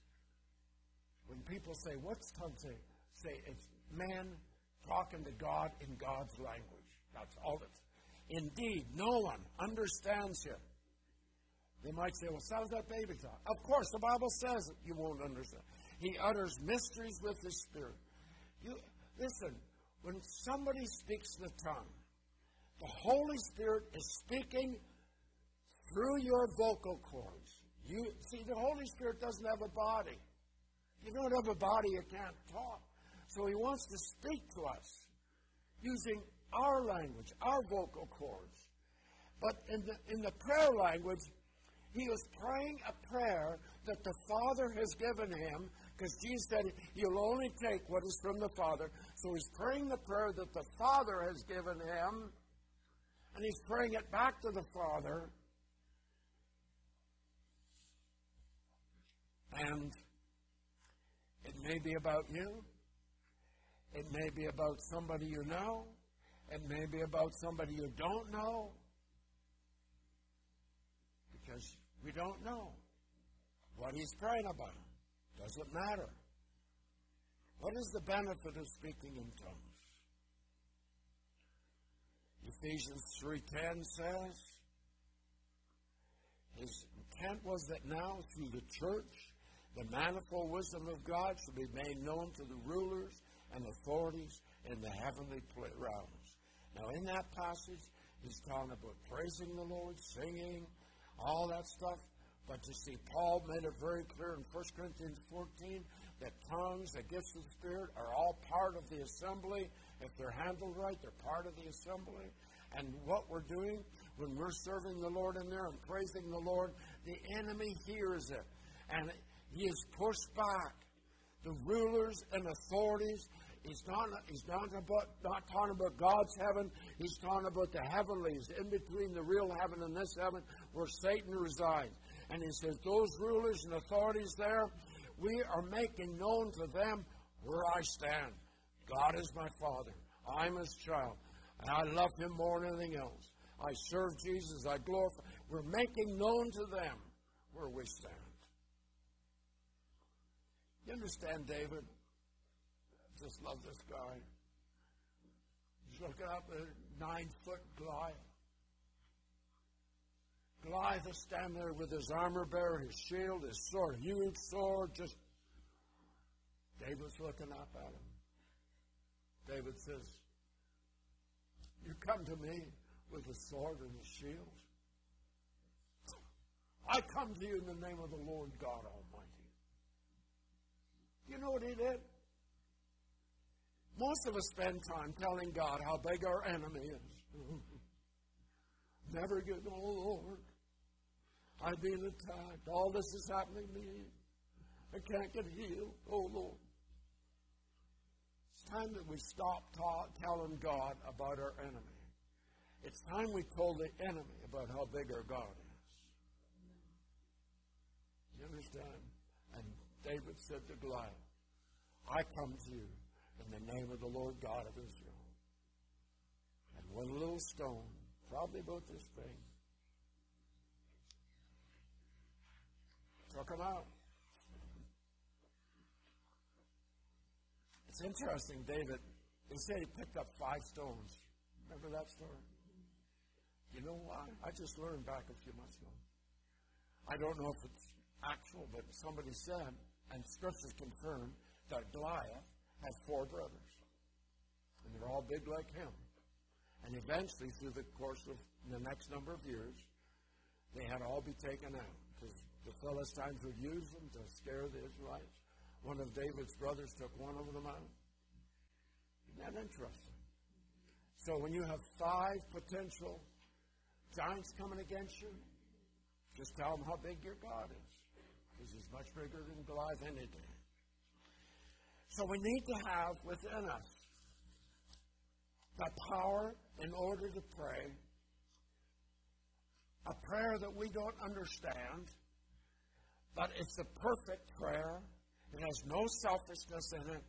when people say, What's tongue say? Say it's man talking to God in God's language. That's all it's. Indeed, no one understands him. They might say, Well, sounds like baby talk. Of course, the Bible says it. you won't understand. He utters mysteries with his spirit. You listen, when somebody speaks the tongue, the Holy Spirit is speaking through your vocal cords. You see, the Holy Spirit doesn't have a body. If you don't have a body, you can't talk. So He wants to speak to us using our language, our vocal cords. But in the, in the prayer language, he is praying a prayer that the Father has given him because Jesus said he'll only take what is from the Father. So he's praying the prayer that the Father has given him, and he's praying it back to the Father. And it may be about you. It may be about somebody you know. It may be about somebody you don't know. Because we don't know what he's praying about. Doesn't matter. What is the benefit of speaking in tongues? Ephesians 3:10 says his intent was that now through the church the manifold wisdom of God should be made known to the rulers and authorities in the heavenly realms. Now, in that passage, He's talking about praising the Lord, singing, all that stuff. But you see, Paul made it very clear in 1 Corinthians 14 that tongues, the gifts of the Spirit, are all part of the assembly. If they're handled right, they're part of the assembly. And what we're doing when we're serving the Lord in there and praising the Lord, the enemy hears it. And he is pushed back. The rulers and authorities, he's not, he's not, about, not talking about God's heaven, he's talking about the heavenlies, in between the real heaven and this heaven, where Satan resides. And he says, Those rulers and authorities there, we are making known to them where I stand. God is my Father. I'm His child. And I love Him more than anything else. I serve Jesus. I glorify. We're making known to them where we stand. You understand, David? I just love this guy. He's looking up at a nine foot Goliath. Goliath is standing there with his armor bearer, his shield, his sword, huge sword, just. David's looking up at him. David says, You come to me with a sword and a shield. I come to you in the name of the Lord God Almighty. You know what he did? Most of us spend time telling God how big our enemy is. <laughs> Never get, oh Lord, I'm being attacked. All this is happening to me. I can't get healed. Oh Lord. It's time that we stop ta- telling God about our enemy. It's time we told the enemy about how big our God is. You understand? And David said to Goliath, I come to you in the name of the Lord God of Israel. And one little stone, probably about this big, took him out. It's interesting, David, They said he picked up five stones. Remember that story? You know why? I just learned back a few months ago. I don't know if it's actual, but somebody said, and scriptures confirm, that Goliath had four brothers. And they're all big like him. And eventually, through the course of the next number of years, they had all be taken out. The Philistines would use them to scare the Israelites. One of David's brothers took one over the mountain. Isn't that interesting? So when you have five potential giants coming against you, just tell them how big your God is. Because he's much bigger than Goliath any day. So we need to have within us the power in order to pray, a prayer that we don't understand, but it's a perfect prayer. It has no selfishness in it,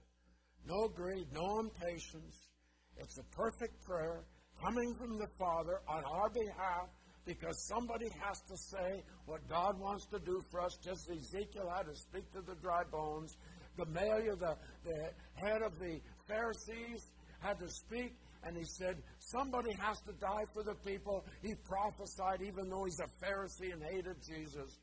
no greed, no impatience. It's a perfect prayer coming from the Father on our behalf because somebody has to say what God wants to do for us, just Ezekiel had to speak to the dry bones. Gamaliel, the, the head of the Pharisees, had to speak, and he said, Somebody has to die for the people. He prophesied, even though he's a Pharisee and hated Jesus.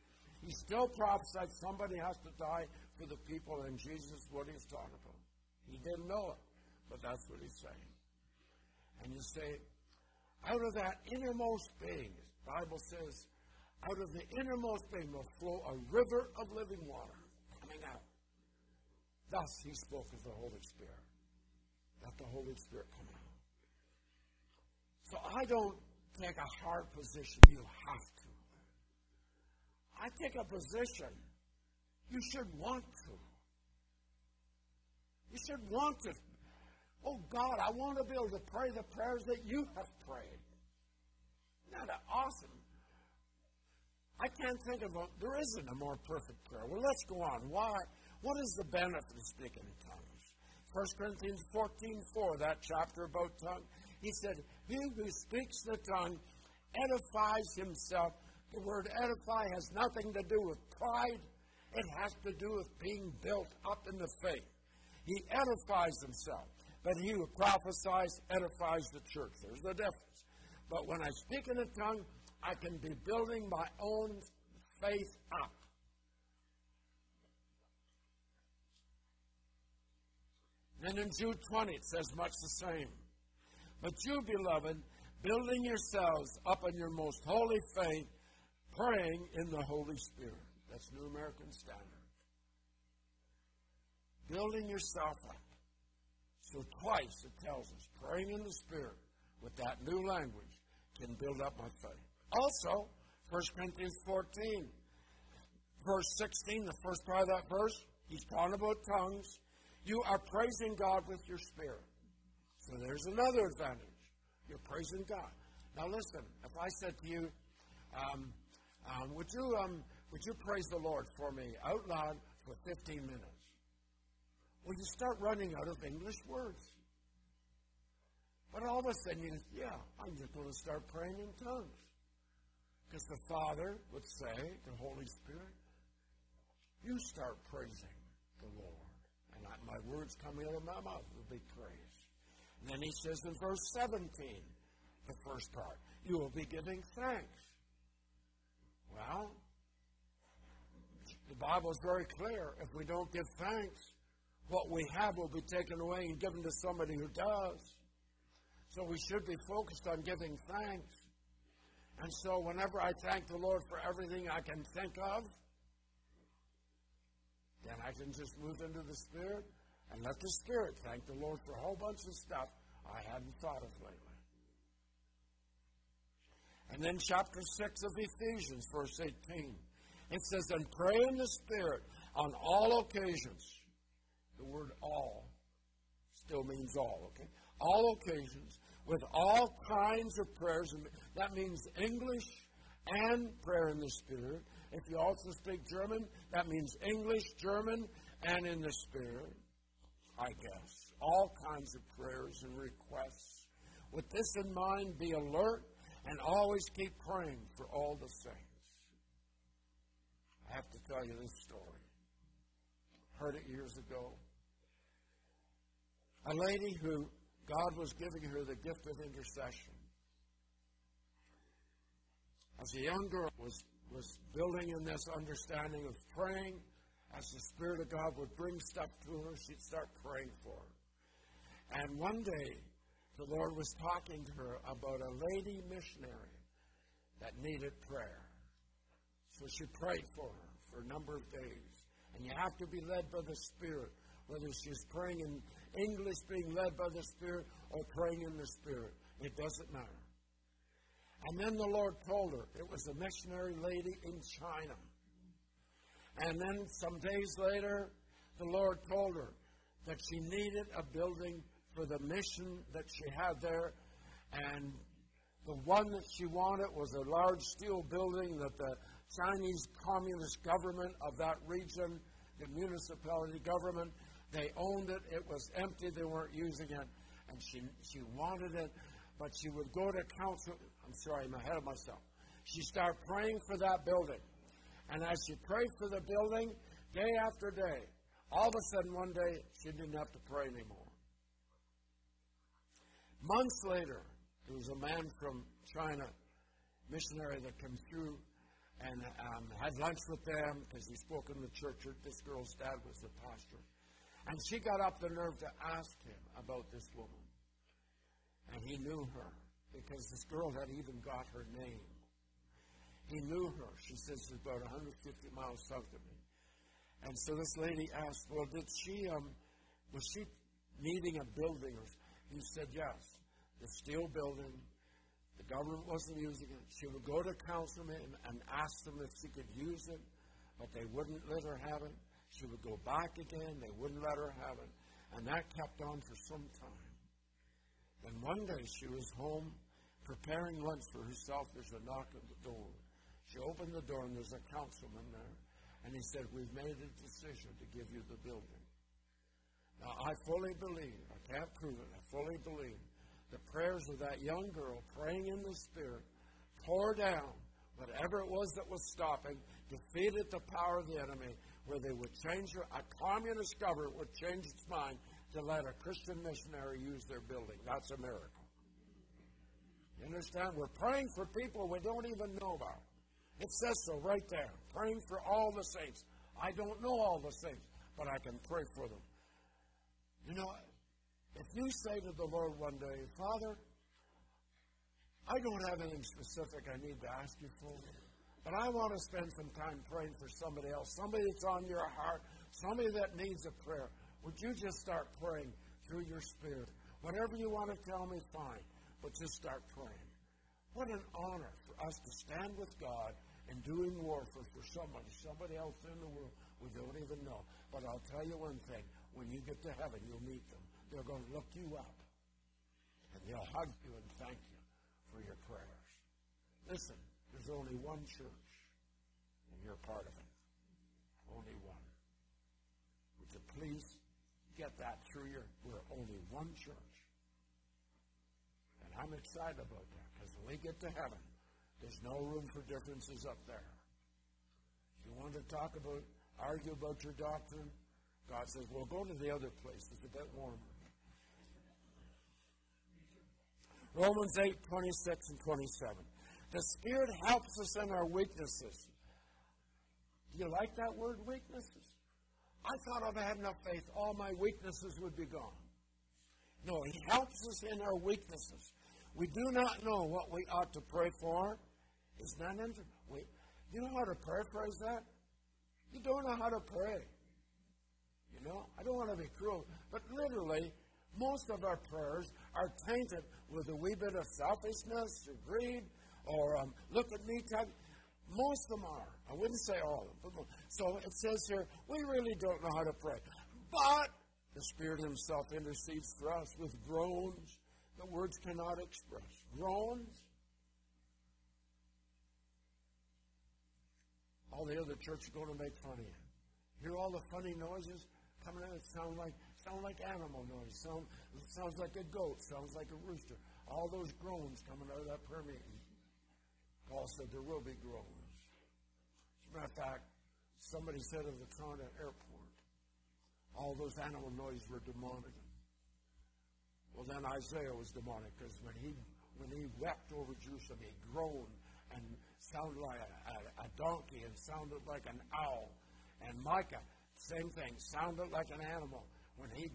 He still prophesied somebody has to die for the people, and Jesus, what he's talking about. He didn't know it, but that's what he's saying. And you say, out of that innermost being, the Bible says, out of the innermost being will flow a river of living water coming out. Thus he spoke of the Holy Spirit. Let the Holy Spirit come out. So I don't take a hard position. You have to. I take a position. You should want to. You should want to Oh God, I want to be able to pray the prayers that you have prayed. Isn't that awesome? I can't think of a, there isn't a more perfect prayer. Well, let's go on. Why? What is the benefit of speaking in tongues? 1 Corinthians 14 4, that chapter about tongue. He said, He who speaks the tongue edifies himself. The word edify has nothing to do with pride, it has to do with being built up in the faith. He edifies himself. But he who prophesies edifies the church. There's the difference. But when I speak in a tongue, I can be building my own faith up. Then in Jude 20, it says much the same. But you, beloved, building yourselves up in your most holy faith, praying in the Holy Spirit. That's New American Standard. Building yourself up. So twice it tells us, praying in the Spirit with that new language can build up my faith. Also, 1 Corinthians 14, verse 16, the first part of that verse, he's talking about tongues. You are praising God with your spirit. So there's another advantage. You're praising God. Now listen, if I said to you, um, um, would you um, would you praise the Lord for me out loud for 15 minutes? Well, you start running out of English words. But all of a sudden, you yeah, I'm just going to start praying in tongues. Because the Father would say, the Holy Spirit, you start praising the Lord. And I, my words coming out of my mouth will be praise. And then he says in verse 17, the first part, you will be giving thanks. Well, the Bible is very clear. If we don't give thanks, what we have will be taken away and given to somebody who does. So we should be focused on giving thanks. And so whenever I thank the Lord for everything I can think of, then I can just move into the Spirit and let the Spirit thank the Lord for a whole bunch of stuff I hadn't thought of lately. And then chapter 6 of Ephesians, verse 18. It says, And pray in the Spirit on all occasions. The word all still means all, okay? All occasions, with all kinds of prayers. And that means English and prayer in the Spirit. If you also speak German, that means English, German, and in the Spirit, I guess. All kinds of prayers and requests. With this in mind, be alert and always keep praying for all the saints. I have to tell you this story. Heard it years ago. A lady who God was giving her the gift of intercession. As a young girl was, was building in this understanding of praying, as the Spirit of God would bring stuff to her, she'd start praying for. And one day, the Lord was talking to her about a lady missionary that needed prayer. So she prayed for her for a number of days. And you have to be led by the Spirit, whether she's praying in English, being led by the Spirit, or praying in the Spirit. It doesn't matter. And then the Lord told her it was a missionary lady in China. And then some days later, the Lord told her that she needed a building for the mission that she had there. And the one that she wanted was a large steel building that the Chinese Communist government of that region, the municipality government, they owned it. It was empty. They weren't using it. And she, she wanted it, but she would go to council. I'm sorry, I'm ahead of myself. She started praying for that building. And as she prayed for the building, day after day, all of a sudden one day, she didn't have to pray anymore. Months later, there was a man from China, missionary that came through and um, had lunch with them because he spoke in the church. This girl's dad was the pastor. And she got up the nerve to ask him about this woman. And he knew her because this girl had even got her name. He knew her. She says she's about 150 miles south of me. And so this lady asked, well, did she, um, was she needing a building? He said, yes the steel building. The government wasn't using it. She would go to councilmen and ask them if she could use it, but they wouldn't let her have it. She would go back again. They wouldn't let her have it. And that kept on for some time. Then one day she was home preparing lunch for herself. There's a knock at the door. She opened the door and there's a councilman there. And he said, We've made a decision to give you the building. Now, I fully believe, I can't prove it, I fully believe the prayers of that young girl praying in the Spirit tore down whatever it was that was stopping, defeated the power of the enemy, where they would change a communist government would change its mind to let a Christian missionary use their building. That's a miracle. You understand? We're praying for people we don't even know about. It says so right there. Praying for all the saints. I don't know all the saints, but I can pray for them. You know, if you say to the Lord one day, Father, I don't have anything specific I need to ask you for, but I want to spend some time praying for somebody else, somebody that's on your heart, somebody that needs a prayer. Would you just start praying through your spirit? Whatever you want to tell me, fine, but just start praying. What an honor for us to stand with God and doing warfare for somebody, somebody else in the world we don't even know. But I'll tell you one thing when you get to heaven, you'll meet them. They're going to look you up and they'll hug you and thank you for your prayers. Listen, there's only one church, and you're part of it. Only one. Would you please get that through your? We're only one church. And I'm excited about that because when we get to heaven, there's no room for differences up there. If you want to talk about, argue about your doctrine, God says, well, go to the other place. It's a bit warmer. Romans 8, 26 and 27. The Spirit helps us in our weaknesses. Do you like that word, weaknesses? I thought if I had enough faith, all my weaknesses would be gone. No, He helps us in our weaknesses. We do not know what we ought to pray for. Is not interesting. Wait, you know how to paraphrase that? You don't know how to pray. You know, I don't want to be cruel, but literally, most of our prayers are tainted with a wee bit of selfishness or greed or um, look at me type. Most of them are. I wouldn't say all of them. So it says here, we really don't know how to pray. But the Spirit Himself intercedes for us with groans that words cannot express. Groans. All the other churches are going to make fun of you. Hear all the funny noises coming out? It sound like sound like animal noise. Sound sounds like a goat. Sounds like a rooster. All those groans coming out of that prayer meeting. Paul said there will be groans. As a matter of fact, somebody said of the Toronto airport, all those animal noises were demonic. Well, then Isaiah was demonic because when he when he wept over Jerusalem, he groaned and sounded like a, a, a donkey and sounded like an owl. And Micah, same thing, sounded like an animal when he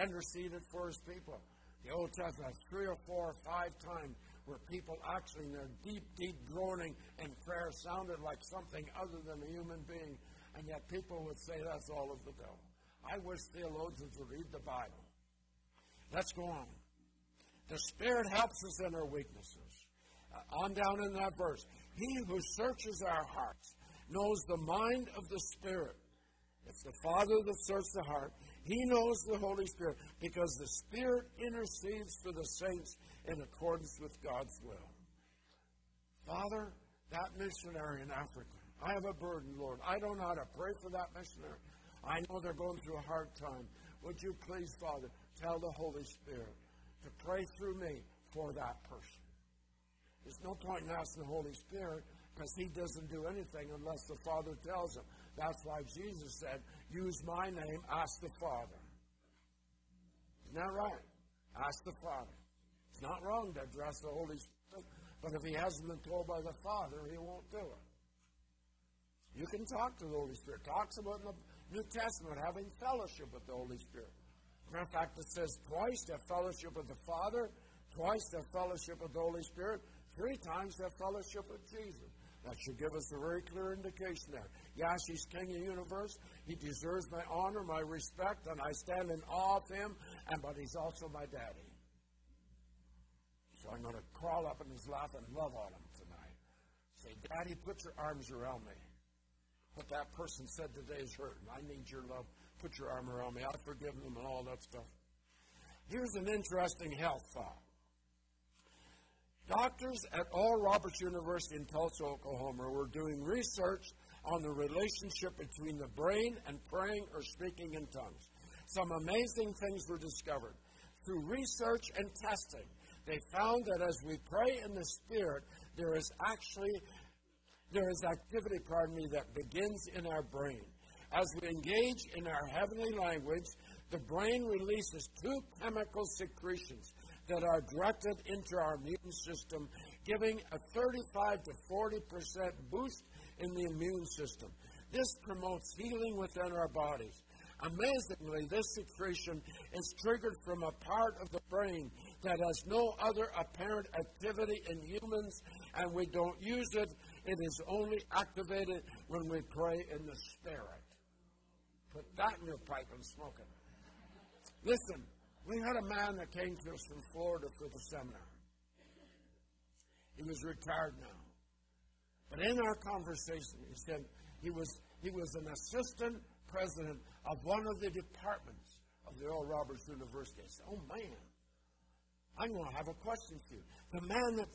interceded for his people. The Old Testament, three or four or five times where people actually in their deep, deep groaning and prayer sounded like something other than a human being, and yet people would say that's all of the devil. I wish theologians would read the Bible. Let's go on. The Spirit helps us in our weaknesses. Uh, on down in that verse. He who searches our hearts knows the mind of the Spirit. It's the Father that searches the heart. He knows the Holy Spirit because the Spirit intercedes for the saints in accordance with God's will. Father, that missionary in Africa, I have a burden, Lord. I don't know how to pray for that missionary. I know they're going through a hard time. Would you please, Father, tell the Holy Spirit to pray through me for that person? There's no point in asking the Holy Spirit because he doesn't do anything unless the Father tells him. That's why Jesus said, Use my name, ask the Father. Isn't that right? Ask the Father. It's not wrong to address the Holy Spirit, but if he hasn't been told by the Father, he won't do it. You can talk to the Holy Spirit. Talks about in the New Testament having fellowship with the Holy Spirit. Matter of fact, it says twice to have fellowship with the Father, twice to have fellowship with the Holy Spirit, three times to have fellowship with Jesus. That should give us a very clear indication there. Yes, he's King of the universe. He deserves my honor, my respect, and I stand in awe of him, and but he's also my daddy. So I'm going to crawl up in his lap and love on him tonight. Say, Daddy, put your arms around me. What that person said today is hurting. I need your love. Put your arm around me. I've forgiven them and all that stuff. Here's an interesting health thought. Doctors at Oral Roberts University in Tulsa, Oklahoma, were doing research on the relationship between the brain and praying or speaking in tongues. Some amazing things were discovered. Through research and testing, they found that as we pray in the Spirit, there is actually there is activity, pardon me, that begins in our brain. As we engage in our heavenly language, the brain releases two chemical secretions that are directed into our immune system, giving a 35 to 40 percent boost in the immune system. This promotes healing within our bodies. Amazingly, this secretion is triggered from a part of the brain that has no other apparent activity in humans, and we don't use it. It is only activated when we pray in the Spirit. Put that in your pipe and smoke it. Listen, we had a man that came to us from Florida for the seminar. He was retired now. But in our conversation, he said he was, he was an assistant president of one of the departments of the Oral Roberts University. I said, Oh man, I'm going to have a question for you. The man that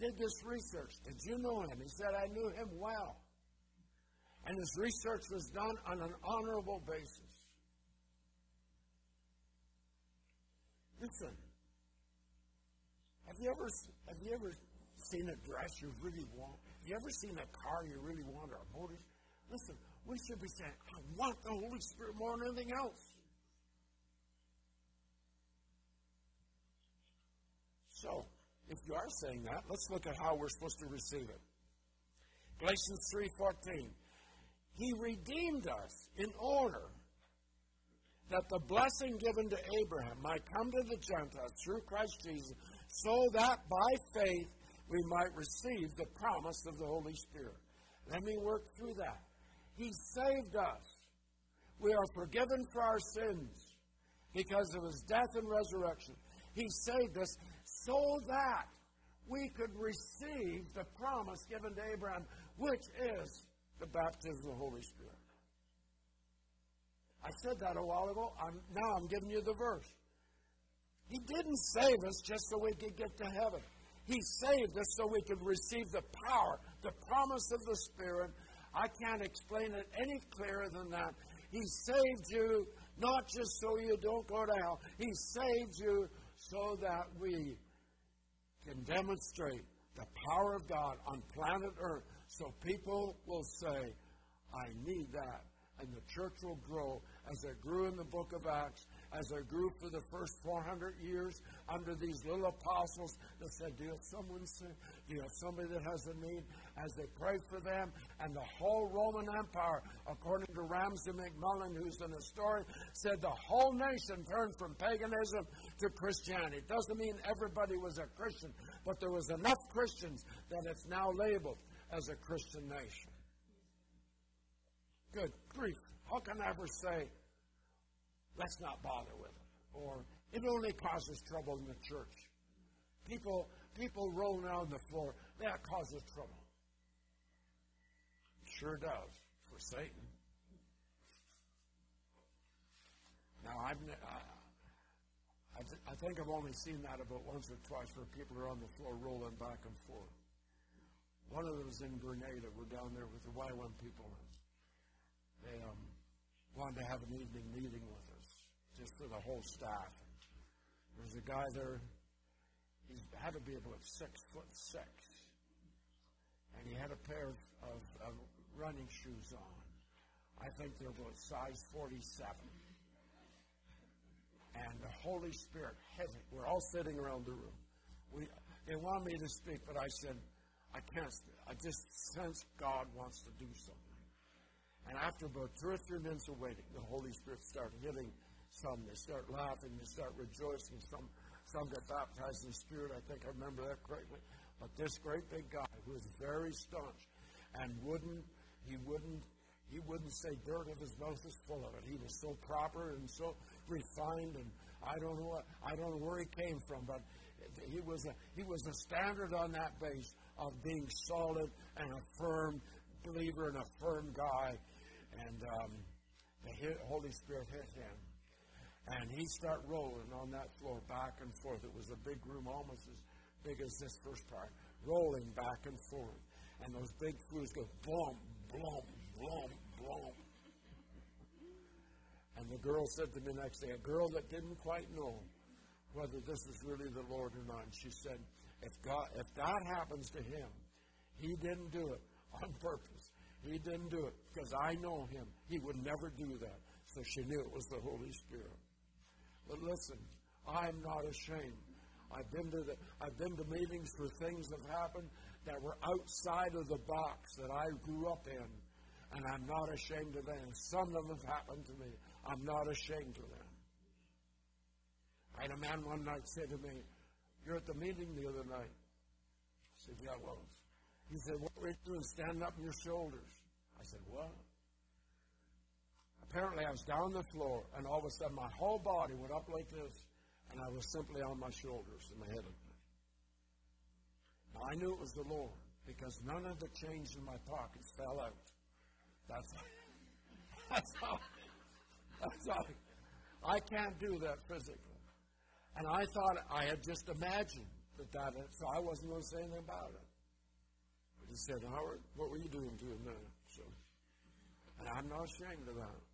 did this research, did you know him? He said, I knew him well. And his research was done on an honorable basis. Listen, have you ever have you ever seen a dress you really want? Have you ever seen a car you really want or a motor? Listen, we should be saying, I want the Holy Spirit more than anything else. So, if you are saying that, let's look at how we're supposed to receive it. Galatians 3:14. He redeemed us in order that the blessing given to Abraham might come to the Gentiles through Christ Jesus, so that by faith we might receive the promise of the Holy Spirit. Let me work through that. He saved us. We are forgiven for our sins because of his death and resurrection. He saved us so that we could receive the promise given to Abraham, which is the baptism of the Holy Spirit. I said that a while ago. I'm, now I'm giving you the verse. He didn't save us just so we could get to heaven. He saved us so we could receive the power, the promise of the Spirit. I can't explain it any clearer than that. He saved you not just so you don't go to hell, He saved you so that we can demonstrate the power of God on planet Earth so people will say, I need that. And the church will grow as it grew in the book of Acts, as it grew for the first 400 years under these little apostles that said, Do you have someone sick? Do you have somebody that has a need? As they prayed for them, and the whole Roman Empire, according to Ramsay MacMullen, who's an historian, said the whole nation turned from paganism to Christianity. It doesn't mean everybody was a Christian, but there was enough Christians that it's now labeled as a Christian nation. Good grief. How can I ever say, let's not bother with it? Or it only causes trouble in the church. People, people rolling on the floor, that causes trouble. It sure does for Satan. Now, I've, I, I think I've only seen that about once or twice where people are on the floor rolling back and forth. One of them was in Grenada. We're down there with the YWAM people. And they um, wanted to have an evening meeting with just for the whole staff. There was a guy there, he had to be about six foot six. And he had a pair of, of, of running shoes on. I think they're about size 47. And the Holy Spirit me. We're all sitting around the room. We, they wanted me to speak, but I said, I can't speak. I just sense God wants to do something. And after about two or three minutes of waiting, the Holy Spirit started hitting some. They start laughing, they start rejoicing. Some, some get baptized in Spirit. I think I remember that correctly. But this great big guy who was very staunch and wouldn't, he wouldn't, he wouldn't say dirt if his mouth was full of it. He was so proper and so refined, and I don't know what, I don't know where he came from, but he was a he was a standard on that base of being solid and a firm believer and a firm guy and um, the Holy Spirit hit him. And he started rolling on that floor back and forth. It was a big room, almost as big as this first part, rolling back and forth. And those big flues go boom, boom, boom, boom. And the girl said to me next day, a girl that didn't quite know whether this was really the Lord or not. She said, if God, if that happens to him, he didn't do it on purpose. He didn't do it because I know him. He would never do that. So she knew it was the Holy Spirit. But listen, I'm not ashamed. I've been to the, I've been to meetings where things have happened that were outside of the box that I grew up in, and I'm not ashamed of them. Some of them have happened to me. I'm not ashamed of them. I had a man one night say to me, You're at the meeting the other night. I said, Yeah, I was. He said, What were you doing? Standing up on your shoulders. I said, What? Apparently, I was down on the floor, and all of a sudden, my whole body went up like this, and I was simply on my shoulders and my head. Now, I knew it was the Lord because none of the change in my pockets fell out. That's <laughs> that's how. That's how. I can't do that physically, and I thought I had just imagined that that. So I wasn't going to say anything about it. But he said, "Howard, what were you doing to him there?" So, and I'm not ashamed of that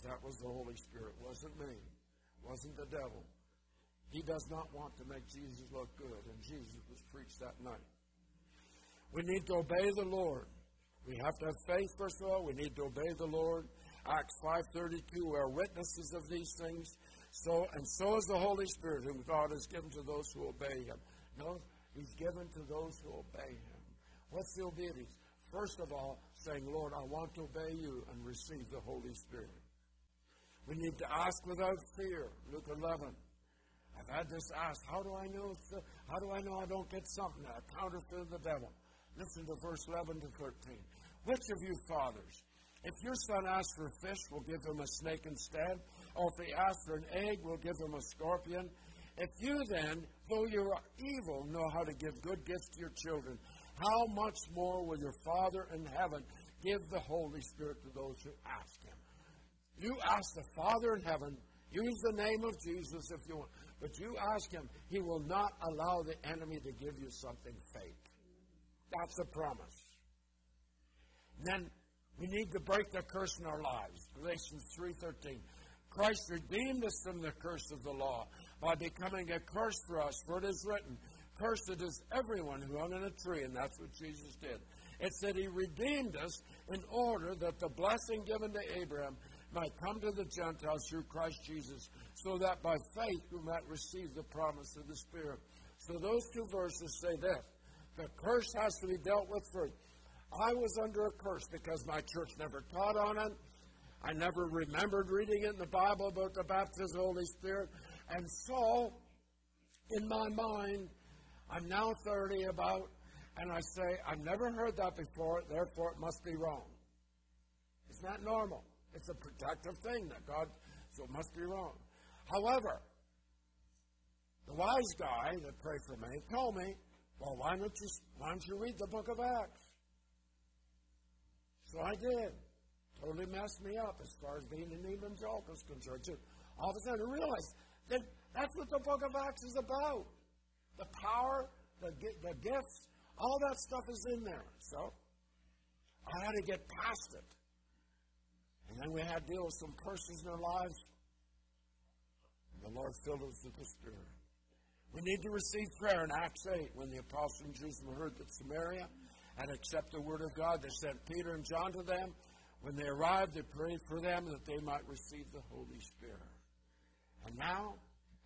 because that was the Holy Spirit, it wasn't me, it wasn't the devil. He does not want to make Jesus look good, and Jesus was preached that night. We need to obey the Lord. We have to have faith, first of all. We need to obey the Lord. Acts 5.32, we are witnesses of these things. So And so is the Holy Spirit, whom God has given to those who obey Him. No, He's given to those who obey Him. What's the obedience? First of all, saying, Lord, I want to obey you and receive the Holy Spirit. We need to ask without fear. Luke 11. I've had this asked, how do I know? How do I know I don't get something? A counterfeit the devil. Listen to verse 11 to 13. Which of you fathers, if your son asks for fish, will give him a snake instead? Or if he asks for an egg, will give him a scorpion? If you then, though you are evil, know how to give good gifts to your children, how much more will your Father in heaven give the Holy Spirit to those who ask him? You ask the Father in heaven, use the name of Jesus if you want, but you ask him, he will not allow the enemy to give you something fake. That's a promise. And then we need to break the curse in our lives. Galatians 3:13. Christ redeemed us from the curse of the law by becoming a curse for us, for it is written, Cursed is everyone who hung on a tree, and that's what Jesus did. It said he redeemed us in order that the blessing given to Abraham might come to the Gentiles through Christ Jesus, so that by faith we might receive the promise of the Spirit. So those two verses say this the curse has to be dealt with first. I was under a curse because my church never taught on it. I never remembered reading it in the Bible about the baptism of the Holy Spirit. And so, in my mind, I'm now 30 about, and I say, I've never heard that before, therefore it must be wrong. It's not normal. It's a protective thing that God, so it must be wrong. However, the wise guy that prayed for me told me well, why don't you why don't you read the book of Acts? So I did. Totally messed me up as far as being an evangelical is concerned. All of a sudden I realized that that's what the book of Acts is about. The power, the, the gifts, all that stuff is in there. So I had to get past it. And then we had to deal with some persons in our lives. The Lord filled us with the Spirit. We need to receive prayer in Acts 8 when the apostles in Jerusalem heard that Samaria had accepted the word of God. They sent Peter and John to them. When they arrived, they prayed for them that they might receive the Holy Spirit. And now,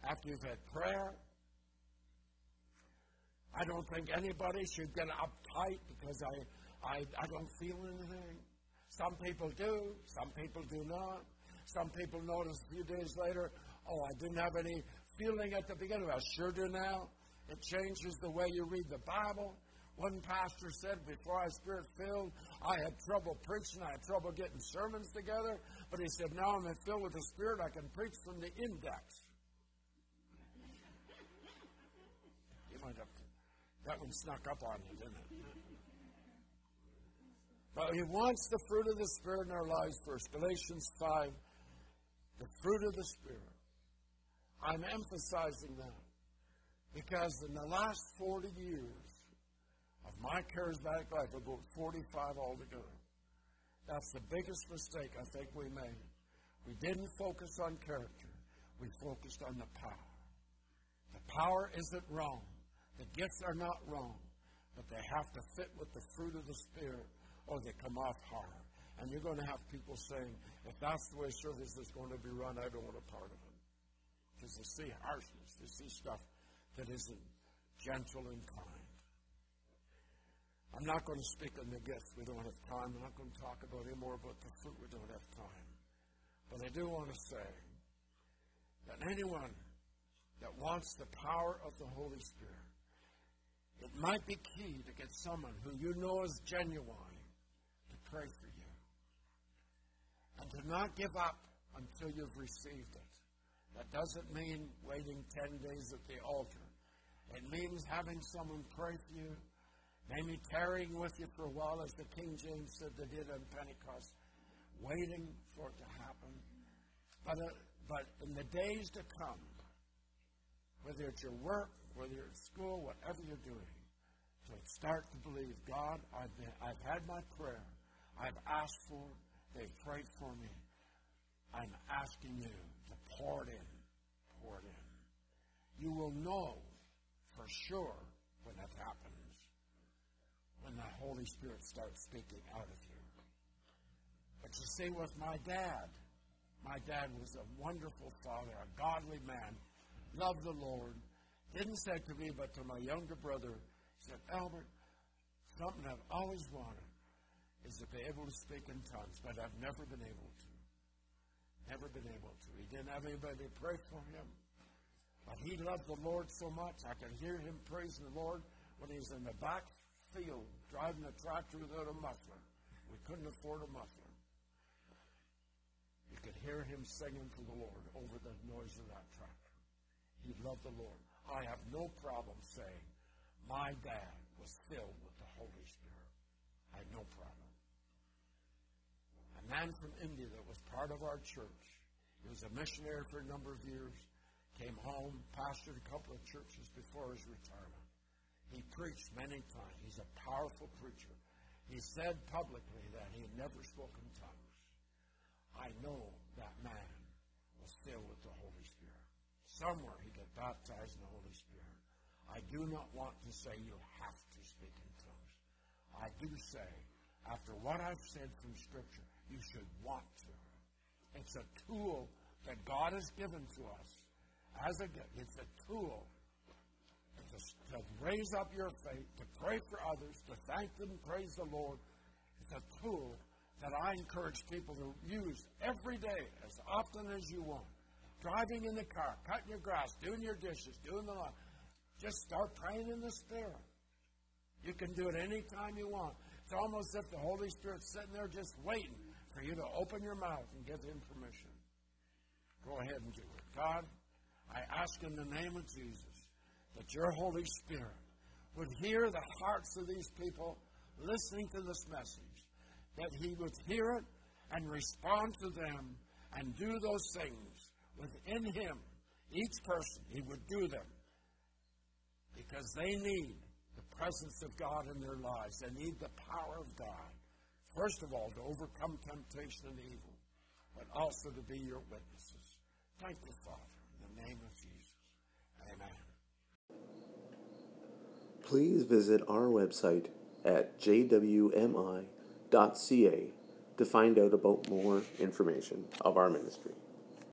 after you've had prayer, I don't think anybody should get uptight because I, I, I don't feel anything. Some people do, some people do not. Some people notice a few days later, oh, I didn't have any feeling at the beginning. I sure do now. It changes the way you read the Bible. One pastor said, before I was spirit filled, I had trouble preaching. I had trouble getting sermons together. But he said, now I'm filled with the Spirit, I can preach from the index. you might have that one snuck up on you, didn't it? But he wants the fruit of the Spirit in our lives first. Galatians 5, the fruit of the Spirit. I'm emphasizing that because in the last 40 years of my charismatic life, about 45 altogether, that's the biggest mistake I think we made. We didn't focus on character, we focused on the power. The power isn't wrong, the gifts are not wrong, but they have to fit with the fruit of the Spirit or they come off hard. And you're going to have people saying, if that's the way service is going to be run, I don't want a part of it because they see harshness, they see stuff that isn't gentle and kind. I'm not going to speak on the gifts. We don't have time. I'm not going to talk about any more about the fruit. We don't have time. But I do want to say that anyone that wants the power of the Holy Spirit. It might be key to get someone who you know is genuine pray for you. And to not give up until you've received it. That doesn't mean waiting 10 days at the altar. It means having someone pray for you, maybe tarrying with you for a while, as the King James said they did on Pentecost, waiting for it to happen. But, uh, but in the days to come, whether it's your work, whether you're at school, whatever you're doing, to start to believe, God, I've, been, I've had my prayer. I've asked for it. They've prayed for me. I'm asking you to pour it in. Pour it in. You will know for sure when that happens, when the Holy Spirit starts speaking out of you. But you see, with my dad, my dad was a wonderful father, a godly man, loved the Lord. Didn't say to me, but to my younger brother, he said, Albert, something I've always wanted is to be able to speak in tongues, but I've never been able to. Never been able to. He didn't have anybody to pray for him. But he loved the Lord so much, I could hear him praising the Lord when he was in the back field driving a tractor without a muffler. We couldn't afford a muffler. You could hear him singing to the Lord over the noise of that tractor. He loved the Lord. I have no problem saying my dad was filled with the Holy Spirit. I had no problem. A man from India that was part of our church. He was a missionary for a number of years came home, pastored a couple of churches before his retirement. He preached many times. He's a powerful preacher. He said publicly that he had never spoken tongues. I know that man was filled with the Holy Spirit. Somewhere he got baptized in the Holy Spirit. I do not want to say you have to speak in tongues. I do say, after what I've said from Scripture, you should want to. It's a tool that God has given to us as a gift. It's a tool to, to raise up your faith, to pray for others, to thank them, praise the Lord. It's a tool that I encourage people to use every day, as often as you want. Driving in the car, cutting your grass, doing your dishes, doing the. Just start praying in the Spirit. You can do it anytime you want. It's almost as if the Holy Spirit's sitting there just waiting for you to open your mouth and give Him permission. Go ahead and do it. God, I ask in the name of Jesus that your Holy Spirit would hear the hearts of these people listening to this message, that he would hear it and respond to them and do those things within him. Each person, he would do them because they need the presence of God in their lives. They need the power of God. First of all, to overcome temptation and evil, but also to be your witnesses. Thank you, Father in the name of Jesus. Amen. Please visit our website at jwmi.ca to find out about more information of our ministry.